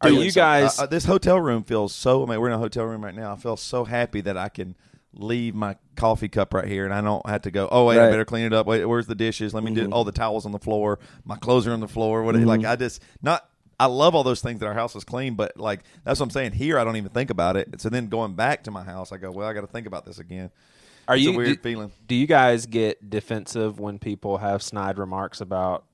Are you guys? Uh, uh, this hotel room feels so. I mean, we're in a hotel room right now. I feel so happy that I can leave my coffee cup right here, and I don't have to go. Oh wait, I better clean it up. Wait, where's the dishes? Let me do mm-hmm. all the towels on the floor. My clothes are on the floor. What? Mm-hmm. Like I just not. I love all those things that our house is clean, but like that's what I'm saying. Here, I don't even think about it. So then going back to my house, I go, well, I got to think about this again. Are It's you a weird do, feeling? Do you guys get defensive when people have snide remarks about?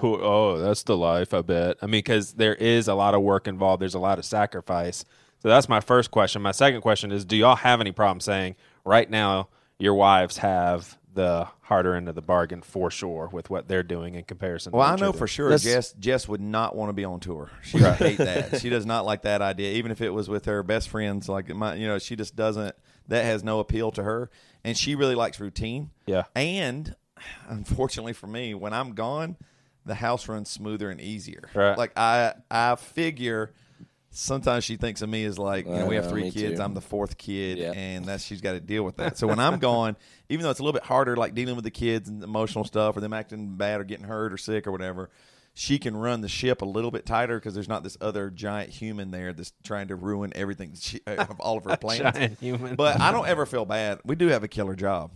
Oh, that's the life. I bet. I mean, because there is a lot of work involved. There's a lot of sacrifice. So that's my first question. My second question is: Do y'all have any problem saying right now your wives have the harder end of the bargain for sure with what they're doing in comparison? to Well, I know for sure That's- Jess Jess would not want to be on tour. *laughs* She would hate that. She does not like that idea, even if it was with her best friends. Like my, you know, she just doesn't. That has no appeal to her, and she really likes routine. Yeah. And *sighs* unfortunately for me, when I'm gone, the house runs smoother and easier. Right. Like I, I figure. Sometimes she thinks of me as like, you know, we have Uh, three kids. too. I'm the fourth kid, Yeah. and that's she's got to deal with that. So when I'm gone, *laughs* even though it's a little bit harder, like dealing with the kids and emotional stuff, or them acting bad, or getting hurt, or sick, or whatever, she can run the ship a little bit tighter because there's not this other giant human there that's trying to ruin everything she, *laughs* of all of her *laughs* plans. giant human. But I don't ever feel bad. We do have a killer job.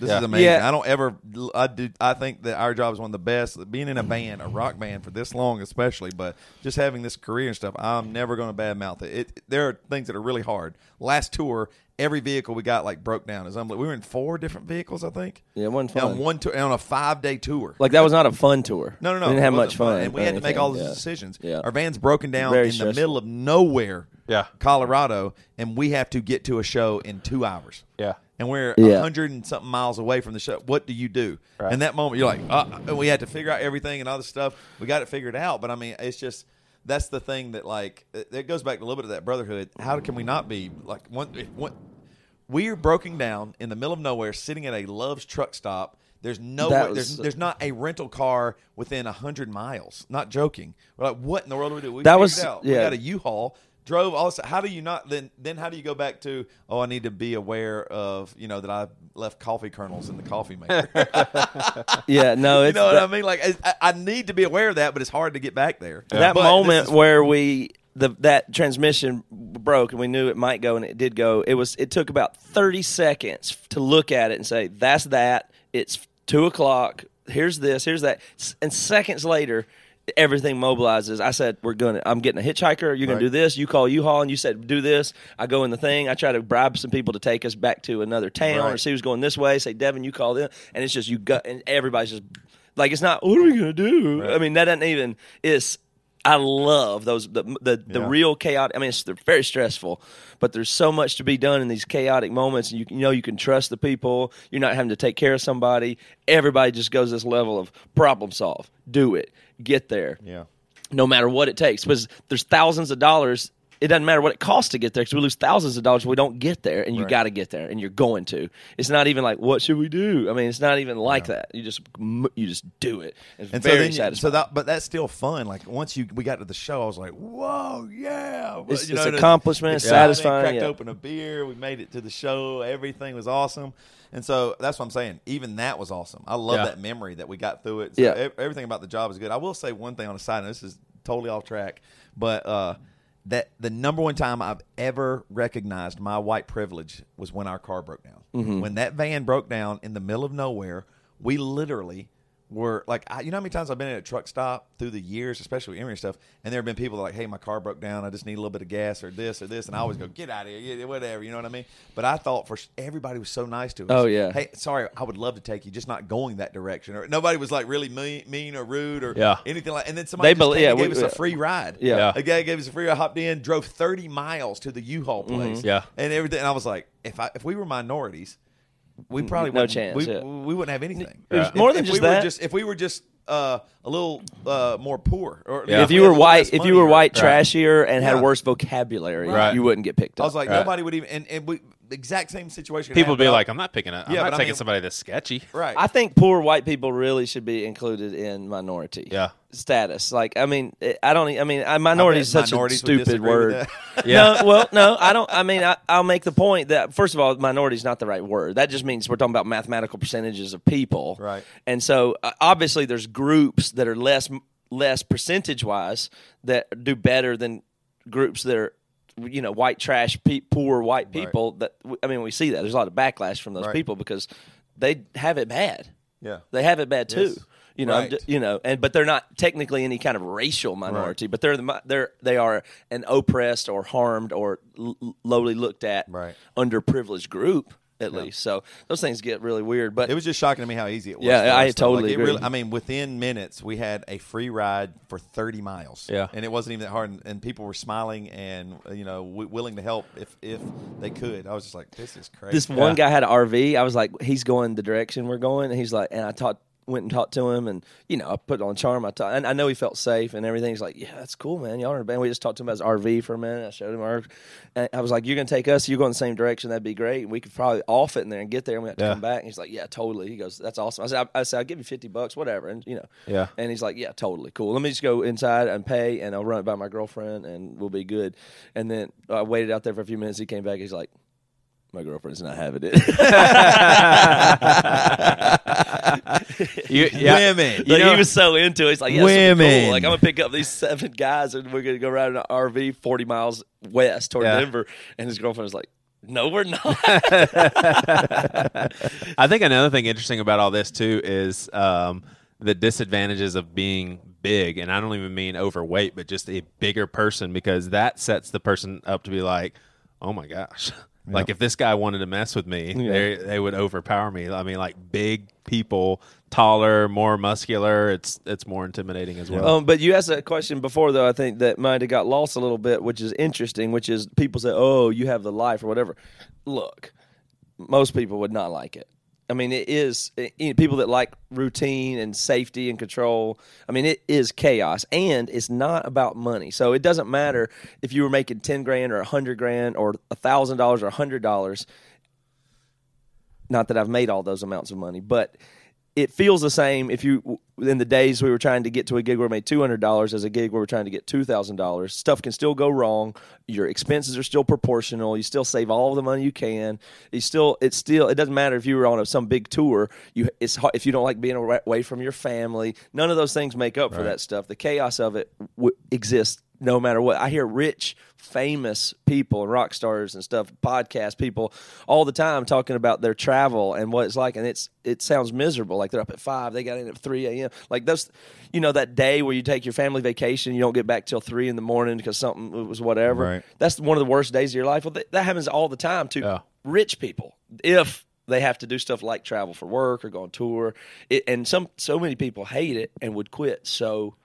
This Yeah. is amazing. Yeah. I don't ever. I do. I think that our job is one of the best. Being in a band, a rock band, for this long, especially, but just having this career and stuff, I'm never going to badmouth it. it. There are things that are really hard. Last tour, every vehicle we got like broke down. Is we were in four different vehicles, I think. Yeah, it wasn't fun. On one tour, on a five day tour. like that was not a fun tour No, no, no. we didn't have much fun and we or had to make all these Yeah. decisions. Yeah. Our van's broken down Very in stressful. the middle of nowhere, Yeah. Colorado, and we have to get to a show in two hours. Yeah. And we're a Yeah. hundred and something miles away from the show. What do you do? Right. In that moment, you're like, uh, we had to figure out everything and all this stuff. We got it figured out, but I mean, it's just that's the thing that like it, goes back a little bit of that brotherhood. How can we not be like one? one we are broken down in the middle of nowhere, sitting at a Love's truck stop. There's no way, was- there's there's not a rental car within a hundred miles. Not joking. We're like, what in the world do we do? We That was- out. We got a U-Haul. Drove all this. How do you not then? Then how do you go back to? Oh, I need to be aware of you know that I left coffee kernels in the coffee maker. *laughs* yeah no *laughs* you know what that- I mean? Like I, I need to be aware of that, but it's hard to get back there. that But moment where we the that transmission broke and we knew it might go and it did go it was it took about 30 seconds to look at it and say that's that it's two o'clock here's this here's that and seconds later everything mobilizes. I said we're gonna i'm getting a hitchhiker. You're gonna Right. do this. You call u-haul and you said do this. I go in the thing. I try to bribe some people to take us back to another town or see who's going this way. Say devin you call them. And it's just you got and everybody's just like it's not what are we gonna do? I mean that doesn't even it's I love those the the, the Yeah. real chaotic. I mean, it's they're very stressful, but there's so much to be done in these chaotic moments. And you, you know, you can trust the people. You're not having to take care of somebody. Everybody just goes this level of problem solve, do it, get there, yeah. no matter what it takes. Because there's thousands of dollars. It doesn't matter what it costs to get there because we lose thousands of dollars if we don't get there, and you Right. got to get there, and you're going to. It's not even like what should we do. I mean, it's not even like that. You just you just do it. It's And so very then, you, satisfying. so that, but that's still fun. Like once you we got to the show, I was like, "Whoa, yeah!" It's- You it's the- accomplishment, exciting, satisfying, We Cracked yeah. open a beer. We made it to the show. Everything was awesome. And so that's what I'm saying. Even that was awesome. I love Yeah. that memory that we got through it. So Yeah. everything about the job is good. I will say one thing on the side, and this is totally off track, but uh, that the number one time I've ever recognized my white privilege was when our car broke down. Mm-hmm. When that van broke down in the middle of nowhere, we literally were like, I, you know how many times I've been at a truck stop through the years, especially with Emery and stuff, and there have been people that are like, hey, my car broke down. I just need a little bit of gas or this or this. And I always go, get out of here, yeah, whatever. You know what I mean? But I thought for everybody was so nice to us. Oh, yeah. Hey, sorry, I would love to take you, just not going that direction. Or nobody was like really mean, mean or rude or Yeah. anything like. And then somebody They bel- yeah, gave we- us a free ride. Yeah. Yeah. a guy gave us a free ride. Hopped in, drove thirty miles to the U-Haul place. Yeah. and everything. And I was like, if I if we were minorities we probably no wouldn't, chance, We, yeah. we wouldn't have anything. It was If- more than if just we were that. just if we were just uh, a little uh, more poor, or Yeah. If we you had were a little white, if you were white, Right. trashier, and had Yeah. worse vocabulary, Right. you wouldn't get picked up. I was like, Right. nobody would even, and, and we exact same situation. People would be like, I'm not picking up. I'm Yeah, not but I taking mean- somebody that's sketchy. right? I think poor white people really should be included in minority. Yeah. Status, like I mean, it- I don't. e, I mean, I- minority is such a minorities would stupid disagree with word. that. *laughs* Yeah. No, well, no, I don't. I mean, I, I'll make the point that first of all, minority is not the right word. That just means we're talking about mathematical percentages of people, Right. And so, uh, obviously, there's groups that are less less percentage wise that do better than groups that are, you know, white trash, pe- poor white people. That I mean, we see that there's a lot of backlash from those Right. people because they have it bad. yeah, They have it bad too. Yes. You know, Right. you know, and but they're not technically any kind of racial minority, but they're the they're they are an oppressed or harmed or l- lowly looked at, Right. underprivileged group at least. So those things get really weird. But It was just shocking to me how easy it was. Yeah, I totally Like, agree. really- I mean, within minutes, we had a free ride for 30 miles. Yeah. and it wasn't even that hard, and, and people were smiling and you know w- willing to help if if they could. I was just like, this is crazy. this one guy had an RV. I was like, he's going the direction we're going. And he's like, and I talked, went and talked to him, and you know, I put on charm. I talked, and I know he felt safe and everything. He's like, yeah, that's cool, man. Y'all are a band. We just talked to him about his RV for a minute. I showed him our. And I was like, you're gonna take us. You're going the same direction. That'd be great. We could probably off it in there and get there, and we have to Yeah. come back. And he's like, yeah, totally. He goes, that's awesome. I said, I, I said, I'll give you fifty bucks, whatever, and you know, Yeah. And he's like, yeah, totally cool. Let me just go inside and pay, and I'll run it by my girlfriend, and we'll be good. And then I waited out there for a few minutes. He came back. He's like my girlfriend's not having it. *laughs* You, yeah. Women, Like, know- he was so into it. He's like, yeah, this will be Women. cool. Like, I'm gonna pick up these seven guys and we're gonna go around in an RV 40 miles west toward Yeah. Denver. And his girlfriend was like, No, we're not. *laughs* I think another thing interesting about all this too is um, the disadvantages of being big, and I don't even mean overweight, but just a bigger person because that sets the person up to be like, "Oh my gosh." Like if this guy wanted to mess with me, they they would overpower me. I mean, like big people, taller, more muscular. It's it's more intimidating as well. Um, but you asked a question before, though. I think that might have got lost a little bit, which is interesting. Which is people say, "Oh, you have the life" or whatever. Look, most people would not like it. I mean, it is eh, eh, people that like routine and safety and control. I mean, it is chaos, and it's not about money. So it doesn't matter if you were making ten grand or a hundred grand or a thousand dollars or a hundred dollars. Not that I've made all those amounts of money, but it feels the same if you in the days we were trying to get to a gig where we made two hundred dollars as a gig where we're trying to get two thousand dollars. Stuff can still go wrong. Your expenses are still proportional. You still save all the money you can. You still it's still it doesn't matter if you were on a, some big tour. You it's hard, if you don't like being away from your family. None of those things make up for that stuff. The chaos of it w- exists no matter what. I hear rich, famous people and rock stars and stuff, podcast people all the time talking about their travel and what it's like, and it's it sounds miserable. Like they're up at five, they got in at three a.m. Like those, you know, that day where you take your family vacation, you don't get back till three in the morning because something was whatever. Right. That's one of the worst days of your life. Well, that, that happens all the time to Yeah. rich people if they have to do stuff like travel for work or go on tour. It, and some so many people hate it and would quit so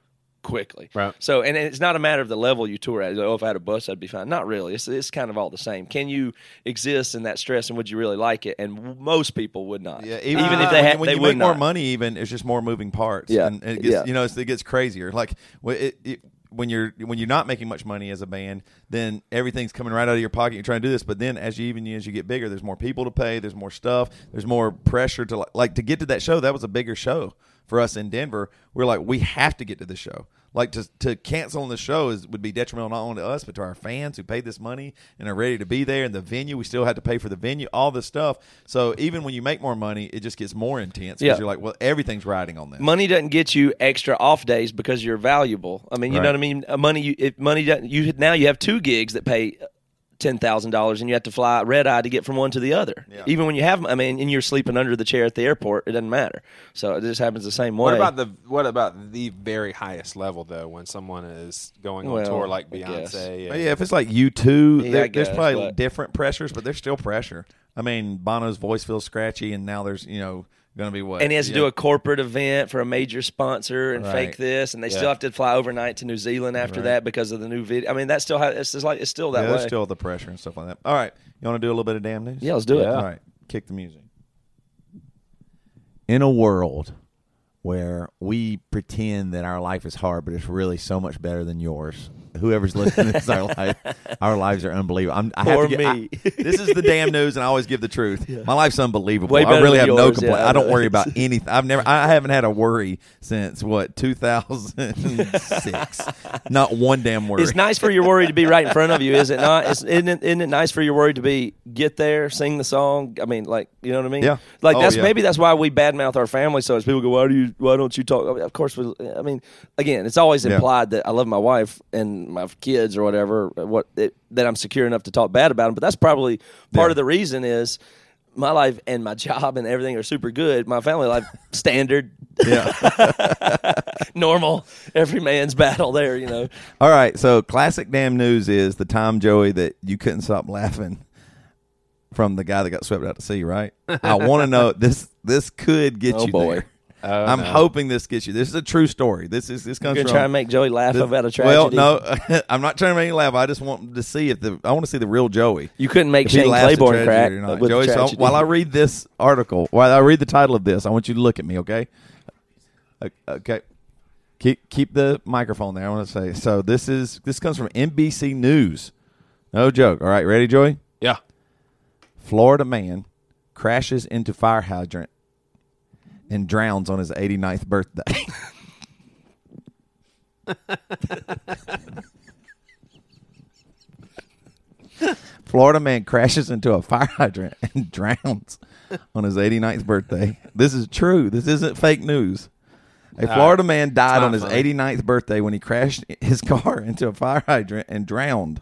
quickly. Right. So, and it's not a matter of the level you tour at. Oh, if I had a bus, I'd be fine. Not really. It's it's kind of all the same. Can you exist in that stress, and would you really like it? And most people would not. Yeah, even, even, if they had, when they you make more not. money, even it's just more moving parts. Yeah, and it gets, yeah. you know, it's, it gets crazier. Like it, it, when you're when you're not making much money as a band, then everything's coming right out of your pocket. You're trying to do this, but then as you even as you get bigger, there's more people to pay. There's more stuff. There's more pressure to like, like to get to that show. That was a bigger show for us in Denver. We're like, we have to get to the show. Like to to cancel on the show is would be detrimental not only to us but to our fans who paid this money and are ready to be there. And the venue, we still had to pay for the venue, all this stuff. So even when you make more money, it just gets more intense because Yeah. you're like, well, everything's riding on this. Money doesn't get you extra off days because you're valuable. I mean, you know what I mean. Money, you, if money doesn't, you now you have two gigs that pay ten thousand dollars, and you have to fly red eye to get from one to the other. Even when you have, I mean, and you're sleeping under the chair at the airport, it doesn't matter. So it just happens the same way. What about the what about the very highest level though? When someone is going on Well, tour like Beyonce, But yeah, if it's like U2, Yeah, there, guess, there's probably but- different pressures, but there's still pressure. I mean, Bono's voice feels scratchy, and now there's you know going to be what, and he has to do a corporate event for a major sponsor and Right. fake this, and they Yeah. still have to fly overnight to New Zealand after that because of the new video. I mean, that's still how it's just like it's still that yeah, way. there's still the pressure and stuff like that. All right, you want to do a little bit of damn news? Yeah, let's do it. All right, kick the music. in a world where we pretend that our life is hard, but it's really so much better than yours. Whoever's listening *laughs* to this, our life, our lives are unbelievable. I'm, I have to get, me. I- this is the damn news, and I always give the truth. My life's unbelievable. I really have no complaint. yeah, I don't worry about *laughs* anything. I've never, I haven't had a worry since what 2006. *laughs* Not one damn worry. It's nice for your worry to be right in front of you, is it not? It's, isn't, it, isn't it nice for your worry to be get there, sing the song? I mean, like you know what I mean? Yeah. Like Oh, that's yeah. maybe that's why we badmouth our family so much. People go, "Why do you? Why don't you talk?" I mean, of course, we, I mean, again, it's always Yeah. implied that I love my wife and my kids or whatever. What it, that I'm secure enough to talk bad about them, but that's probably part Yeah. of the reason is. My life and my *laughs* job and everything are super good. My family life standard, yeah. *laughs* normal, every man's battle there. You know, All right, so classic damn news is the time, Joey, that you couldn't stop laughing from the guy that got swept out to sea, right? I want to know this. This could get Oh, you boy. there. Oh, I'm no. hoping this gets you. This is a true story. This is this comes. you're comes gonna from. try and make Joey laugh this- about a tragedy. well, no, *laughs* I'm not trying to make you laugh. I just want to see if the I want to see the real Joey. You couldn't make Shane Claiborne crack with Joey, so while I read this article, while I read the title of this, I want you to look at me, okay? Okay. Keep keep the microphone there. I want to say. So this is this comes from NBC News. No joke. All right, ready, Joey? Yeah. Florida man crashes into fire hydrant and drowns on his 89th birthday. *laughs* Florida man crashes into a fire hydrant and *laughs* drowns on his 89th birthday. This is true. This isn't fake news. A uh, Florida man died on his funny. 89th birthday when he crashed his car into a fire hydrant and drowned.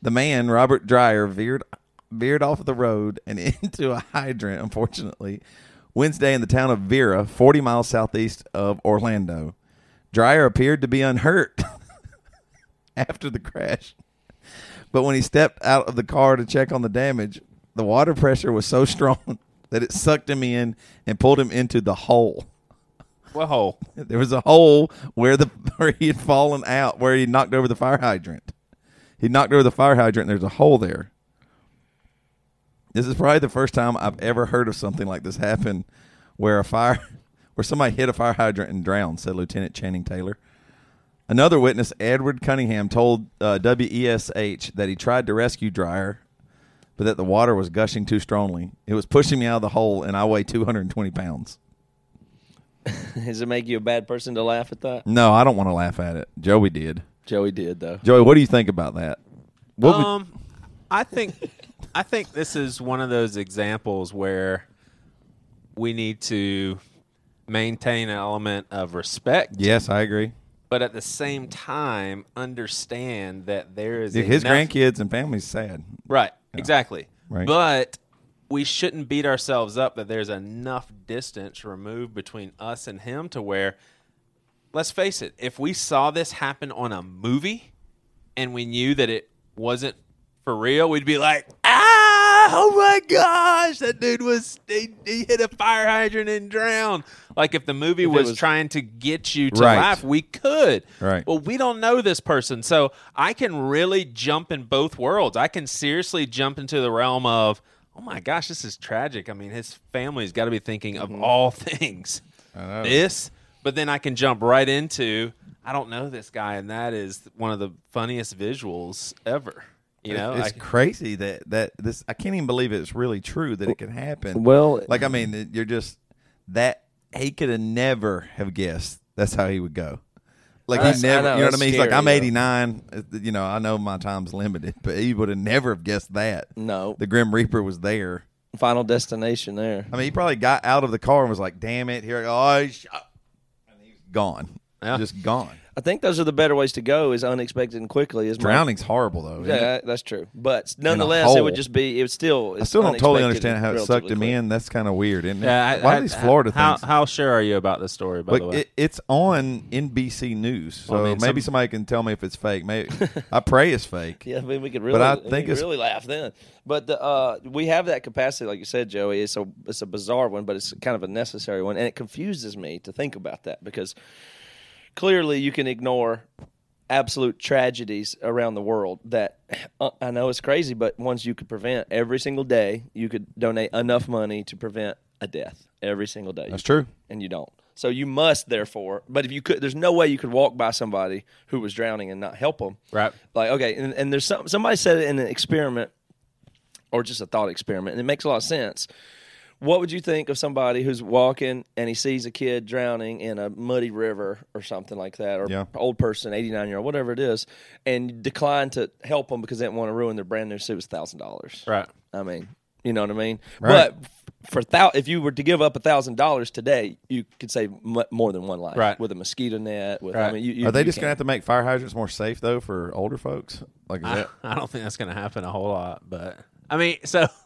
The man, Robert Dreyer, veered veered off the road and *laughs* into a hydrant, unfortunately, Wednesday in the town of Vera, 40 miles southeast of Orlando. Dreyer appeared to be unhurt *laughs* after the crash. But when he stepped out of the car to check on the damage, the water pressure was so strong *laughs* that it sucked him in and pulled him into the hole. What hole? *laughs* There was a hole where the where he had fallen out, where he knocked over the fire hydrant. He knocked over the fire hydrant, and there's a hole there. This is probably the first time I've ever heard of something like this happen, where a fire, *laughs* where somebody hit a fire hydrant and drowned," said Lieutenant Channing Taylor. Another witness, Edward Cunningham, told uh, WESH that he tried to rescue Dreyer, but that the water was gushing too strongly. It was pushing me out of the hole, and I weigh 220 pounds. *laughs* Does it make you a bad person to laugh at that? No, I don't want to laugh at it. Joey did. Joey did though. Joey, what do you think about that? What um, I think I think this is one of those examples where we need to maintain an element of respect, yes, I agree. but at the same time understand that there is His enough- grandkids and family's sad. Right. Exactly. Right. But we shouldn't beat ourselves up that there's enough distance removed between us and him to where let's face it, if we saw this happen on a movie and we knew that it wasn't for real, we'd be like, ah, oh my gosh, that dude was, he, he hit a fire hydrant and drowned. Like if the movie was, was- trying to get you to Right. laugh, we could. Right. Well, we don't know this person. So I can really jump in both worlds. I can seriously jump into the realm of, oh my gosh, this is tragic. I mean, his family's got to be thinking of all *laughs* things this, but then I can jump right into, I don't know this guy, and that is one of the funniest visuals ever. You know, it's I- crazy that that this. I can't even believe it's really true that it could happen. Well- like I mean, you're just that he could have never have guessed that's how he would go. Like he never, know, you know what I that's mean? He's like, I'm 89. uh, You know, I know my time's limited, but he would have never have guessed that. No. the Grim Reaper was there. Final destination there. I mean, he probably got out of the car and was like, "Damn it, here I go!" Oh, and he's gone, Yeah. just gone. I think those are the better ways to go. Is unexpected and quickly. Is my- Drowning's horrible though. isn't it? Yeah, that's true. But nonetheless, it hole. would just be. It would still. I still don't totally understand how it sucked him in. That's kind of weird, isn't it? yeah, I- Why I- are these Florida how, things? How sure are you about this story, by Like, the way? it, it's on NBC News, so Well, I mean, maybe some- somebody can tell me if it's fake. Maybe *laughs* I pray it's fake. Yeah, I mean, we could really, But I we think could it's- really laugh then. But the, uh, we have that capacity, like you said, Joey. It's a it's a bizarre one, but it's kind of a necessary one, and it confuses me to think about that because clearly you can ignore absolute tragedies around the world that uh, I know it's crazy, but ones you could prevent every single day. You could donate enough money to prevent a death every single day. That's true. and you don't. So you must, therefore. But if you could, there's no way you could walk by somebody who was drowning and not help them. Right. Like okay, and, and there's some somebody said it in an experiment, or just a thought experiment, and it makes a lot of sense. What would you think of somebody who's walking and he sees a kid drowning in a muddy river or something like that, or Yeah. old person, 89 year old, whatever it is, and decline to help them because they didn't want to ruin their brand new suit was thousand dollars. Right. I mean, you know what I mean. Right. But for thou- if you were to give up a thousand dollars today, you could save m- more than one life. Right. With a mosquito net. With I mean, you, you, Are they you just gonna have to make fire hydrants more safe though for older folks? Like is I, that? *laughs* I don't think that's going to happen a whole lot, but I mean, so Now, *laughs*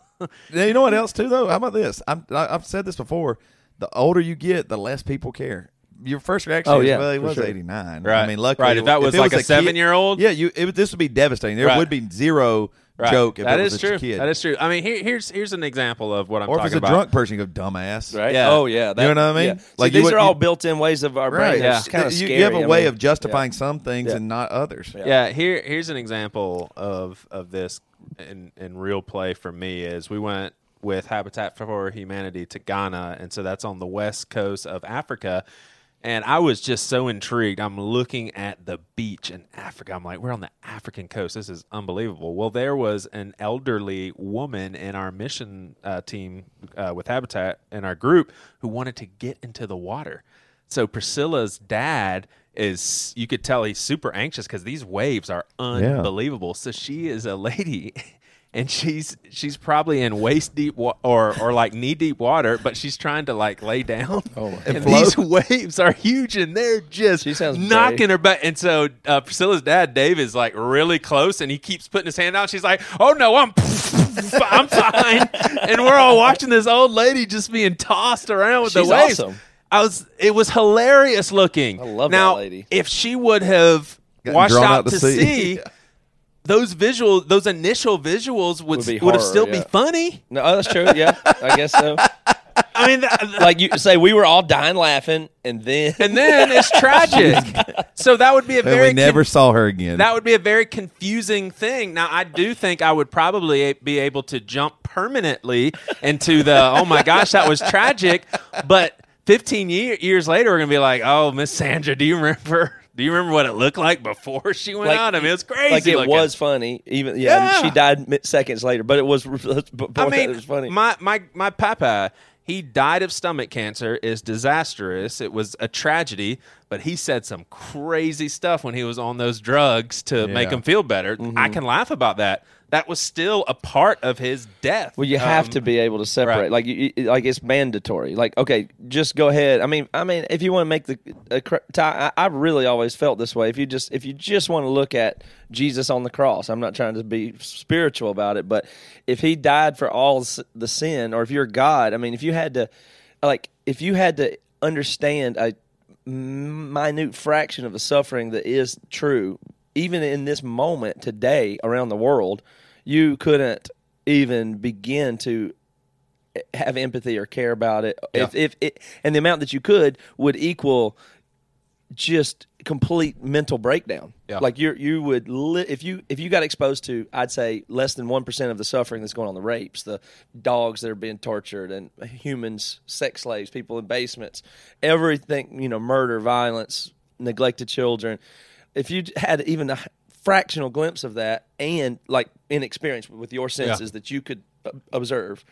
you know what else too though? How about this? I'm, I, I've said this before. The older you get, the less people care. Your first reaction Oh, is, yeah, well, he was sure. 89. Right. I mean, luckily, Right, if that was it like a kid- seven-year-old? yeah, you it, this would be devastating. There Right. would be zero Right. joke if That it was is a true. kid. That is true. I mean, here, here's here's an example of what I'm talking about. or if talking it's a about. drunk person, you go dumbass. Right. Yeah. Oh yeah. That, You know what I mean? Yeah. Like, Like you these would- are all you- built-in ways of our brain. Right. It's Yeah. kind of you, scary. you have a I way mean, of justifying some things Yeah. and not others. Yeah, here here's an example of of this in in real play for me is we went with Habitat for Humanity to Ghana, and so that's on the west coast of Africa. And I was just so intrigued. I'm looking at the beach in Africa. I'm like, we're on the African coast. This is unbelievable. Well, there was an elderly woman in our mission uh, team uh, with Habitat in our group who wanted to get into the water. So Priscilla's dad is, you could tell he's super anxious because these waves are unbelievable. So she is a lady. *laughs* And she's she's probably in waist deep wa- or or like knee deep water, but she's trying to like lay down. Oh, my and these *laughs* waves are huge, and they're just She knocking brave. her back. And so uh, Priscilla's dad, Dave, is like really close, and he keeps putting his hand out. She's like, "Oh no, I'm *laughs* I'm fine." and we're all watching this old lady just being tossed around with She's the waves. awesome. I was. It was hilarious looking. I love that now, lady. If she would have Gotten washed out, out to to sea. sea. *laughs* Those visual, those initial visuals would Would be would have still yeah. be funny. No, oh, that's true. Yeah, I guess so. *laughs* I mean, th- th- Like you say, we were all dying laughing, and then and then it's tragic. *laughs* so that would be a And very we never con- saw her again. that would be a very confusing thing. Now, I do think I would probably be able to jump permanently into the oh my gosh, that was tragic. But 15 year, years later, we're gonna be like, oh, Miss Sandra, do you remember? Do you remember what it looked like before she went Like- out? I mean, it's crazy. like it looking. was funny. Even yeah, Yeah. she died seconds later, but it was. *laughs* I mean, it was funny. my my my papa, he died of stomach cancer. is disastrous. It was a tragedy, but he said some crazy stuff when he was on those drugs to make Yeah. him feel better. Mm-hmm. I can laugh about that. That was still a part of his death. Well, you have Um, to be able to separate. right. Like, you, like it's mandatory. Like, okay, just go ahead. I mean, I mean, if you want to make the, cr- I, I really always felt this way. If you just, if you just want to look at Jesus on the cross, I'm not trying to be spiritual about it, but if He died for all the sin, or if you're God, I mean, if you had to, like, if you had to understand a minute fraction of the suffering that is true, even in this moment today around the world, you couldn't even begin to have empathy or care about it. If, if it, and the amount that you could would equal just complete mental breakdown. Yeah. Like you you would li- if you if you got exposed to I'd say less than 1% of the suffering that's going on the rapes, the dogs that are being tortured and humans, sex slaves, people in basements, everything, you know, murder, violence, neglected children. If you had even a fractional glimpse of that and like in experience with your senses that you could observe,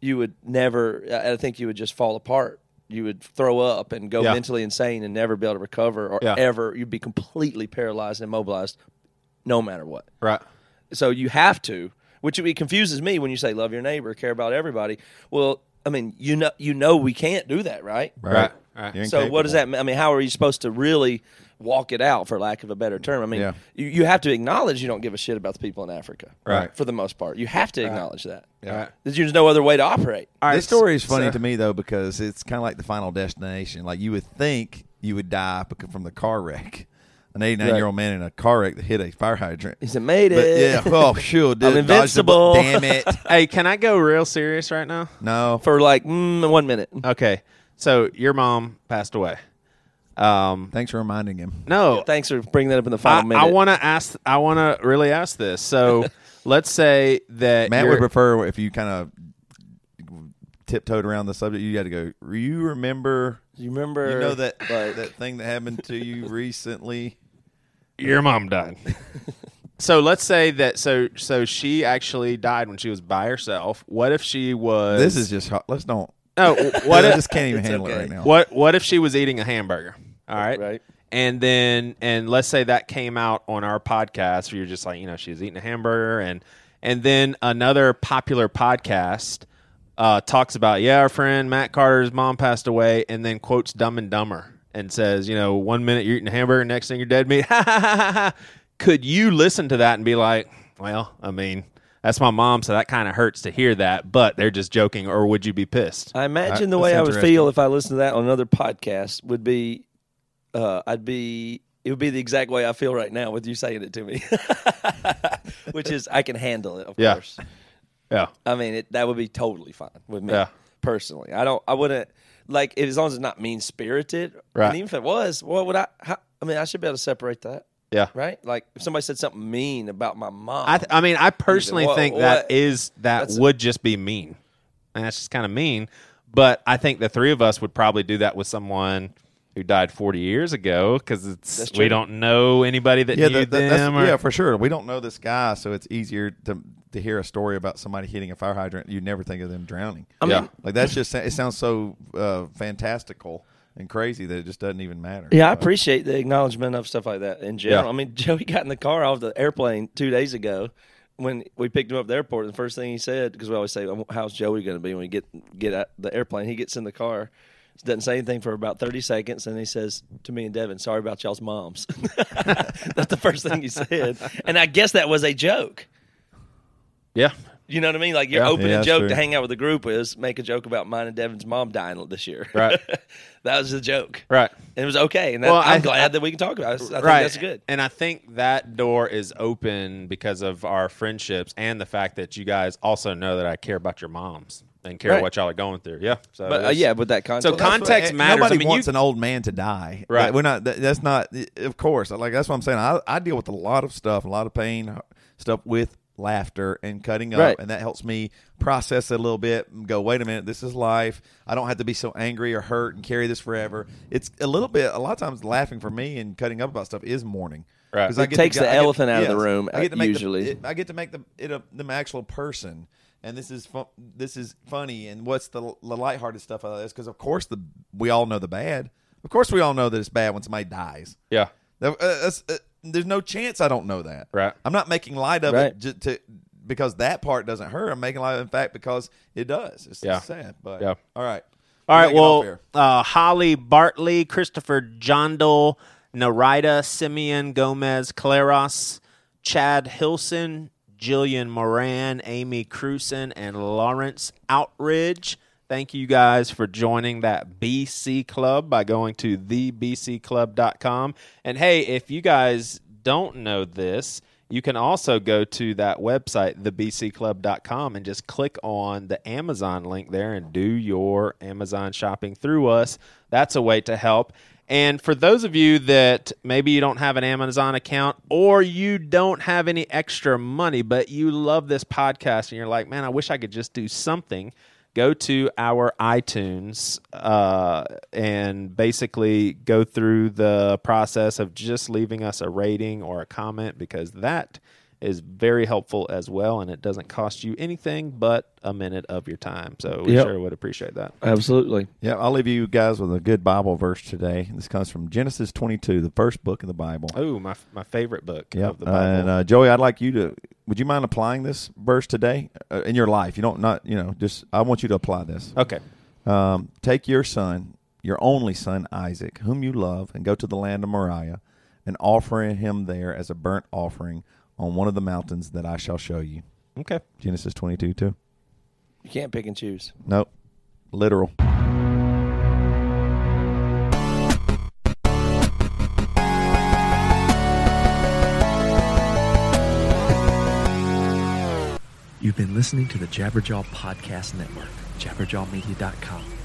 you would never I I think you would just fall apart. You would throw up and go Yeah. mentally insane and never be able to recover or Yeah. ever you'd be completely paralyzed and immobilized no matter what. right. So you have to, which it confuses me when you say love your neighbor, care about everybody. Well, I mean, you know you know we can't do that, right? Right. Right. You're So what does that mean? I mean, how are you supposed to really walk it out, for lack of a better term? I mean, Yeah. you, you have to acknowledge you don't give a shit about the people in Africa, Right. For the most part, you have to acknowledge that. Right. There's there's no other way to operate. All right, this story is so- funny to me though because it's kind of like the final destination. Like you would think you would die from the car wreck. An 89 year old man in a car wreck that hit a fire hydrant. He's said, "Made But it." yeah, oh sure, *laughs* dude, I'm dodged the invincible. Damn it! *laughs* Hey, can I go real serious right now? No, for like mm, one minute. Okay. So your mom passed away. Um, thanks for reminding him. no, Thanks for bringing that up in the final I, minute. I want to ask. I want to really ask this. So, *laughs* let's say that Matt you're- would prefer if you kind of tiptoed around the subject. You got to go. You remember? You remember? You know that like, that thing that happened to you *laughs* recently. Your mom died. *laughs* so let's say that so so she actually died when she was by herself. What if she was? This is just. hot. Let's don't. no. What I if just can't even It's handle it right now. what what if she was eating a hamburger? All right. Right. And then and let's say that came out on our podcast where you're just like, you know, she's eating a hamburger and and then another popular podcast uh, talks about, yeah, our friend Matt Carter's mom passed away and then quotes Dumb and Dumber and says, you know, one minute you're eating a hamburger, next thing you're dead meat. *laughs* Could you listen to that and be like, well, I mean, that's my mom, so that kind of hurts to hear that, but they're just joking, or would you be pissed? I imagine Alright, the way I would feel if I listened to that on another podcast would be, uh, I'd be, it would be the exact way I feel right now with you saying it to me, *laughs* which is I can handle it. Of Yeah. course, Yeah. I mean it, that would be totally fine with me. Yeah. personally, I don't, I wouldn't like it as long as it's not mean spirited. Right. And even if it was, what would I? How, I mean, I should be able to separate that, Yeah. right? Like if somebody said something mean about my mom, I, th- I mean, I personally What- think that what- is that would just be mean, and that's just kind of mean. But I think the three of us would probably do that with someone who died 40 years ago because it's we don't know anybody that Yeah, knew that, that- them. or, yeah, for sure. We don't know this guy, so it's easier to to hear a story about somebody hitting a fire hydrant. You never think of them drowning. I Yeah. mean, Like that's just it sounds so uh, fantastical and crazy that it just doesn't even matter. Yeah, I appreciate the acknowledgement of stuff like that in general. Yeah. I mean, *laughs* Joey got in the car off the airplane two days ago when we picked him up at the airport. The first thing he said, because we always say, "How's Joey going to be when we get get at the airplane?" He gets in the car, doesn't say anything for about thirty seconds, and he says to me and Devin, "Sorry about y'all's moms." *laughs* That's the first thing he said, and I guess that was a joke. yeah, You know what I mean? Like your Yeah. opening Yeah, joke true. to hang out with the group is make a joke about mine and Devin's mom dying this year. Right. *laughs* that was the joke. right. And it was okay. And that, Well, I'm I- glad I- that we can talk about it. I think right. that's good. And I think that door is open because of our friendships and the fact that you guys also know that I care about your moms and care Right. what y'all are going through. Yeah. So But uh, yeah, with that context. So That's what- context eh, matters. Nobody I mean, wants you- an old man to die. Right. We're not. That's not. Of course. Like that's what I'm saying. I, I deal with a lot of stuff, a lot of pain, stuff with laughter and cutting up, Right. and that helps me process it a little bit and go, wait a minute, this is life. I don't have to be so angry or hurt and carry this forever. It's a little bit. A lot of times, laughing for me and cutting up about stuff is mourning. Right. 'Cause It I get takes to, the I get- elephant out of the room, I get to make the- it- I get to make them it a, them actual person, and this is fun, this is funny. And what's the, the lighthearted stuff out of this? Because of course the we all know the bad. Of course we all know that it's bad when somebody dies. yeah. Uh, that's- uh, there's no chance I don't know that. Right. I'm not making light of Right. it ju- to because that part doesn't hurt. I'm making light of it, in fact because it does. It's, Yeah. it's sad. But Yeah. all right. All right. Take it off Well, uh, Holly Bartley, Christopher Jondal, Narita, Simeon Gomez, Claros, Chad Hilson, Jillian Moran, Amy Cruson, and Lawrence Outridge. Thank you guys for joining that BC Club by going to thebcclub.com. And hey, if you guys don't know this, you can also go to that website, thebcclub.com, and just click on the Amazon link there and do your Amazon shopping through us. That's a way to help. And for those of you that maybe you don't have an Amazon account or you don't have any extra money, but you love this podcast and you're like, man, I wish I could just do something go to our iTunes uh, and basically go through the process of just leaving us a rating or a comment because that is very helpful as well and it doesn't cost you anything but a minute of your time. So we Yep. sure would appreciate that. Absolutely. Yeah, I'll leave you guys with a good Bible verse today. This comes from Genesis 22, the first book in the Bible. Oh, my my favorite book Yep. of the Bible. And uh, Joey, I'd like you to. Would you mind applying this verse today uh, in your life? You don't not you know just. I want you to apply this. okay. Um, take your son, your only son Isaac, whom you love, and go to the land of Moriah, and offer him there as a burnt offering on one of the mountains that I shall show you. Okay. Genesis 22 too. You can't pick and choose. Nope. Literal. You've been listening to the Jabberjaw Podcast Network, jabberjawmedia.com.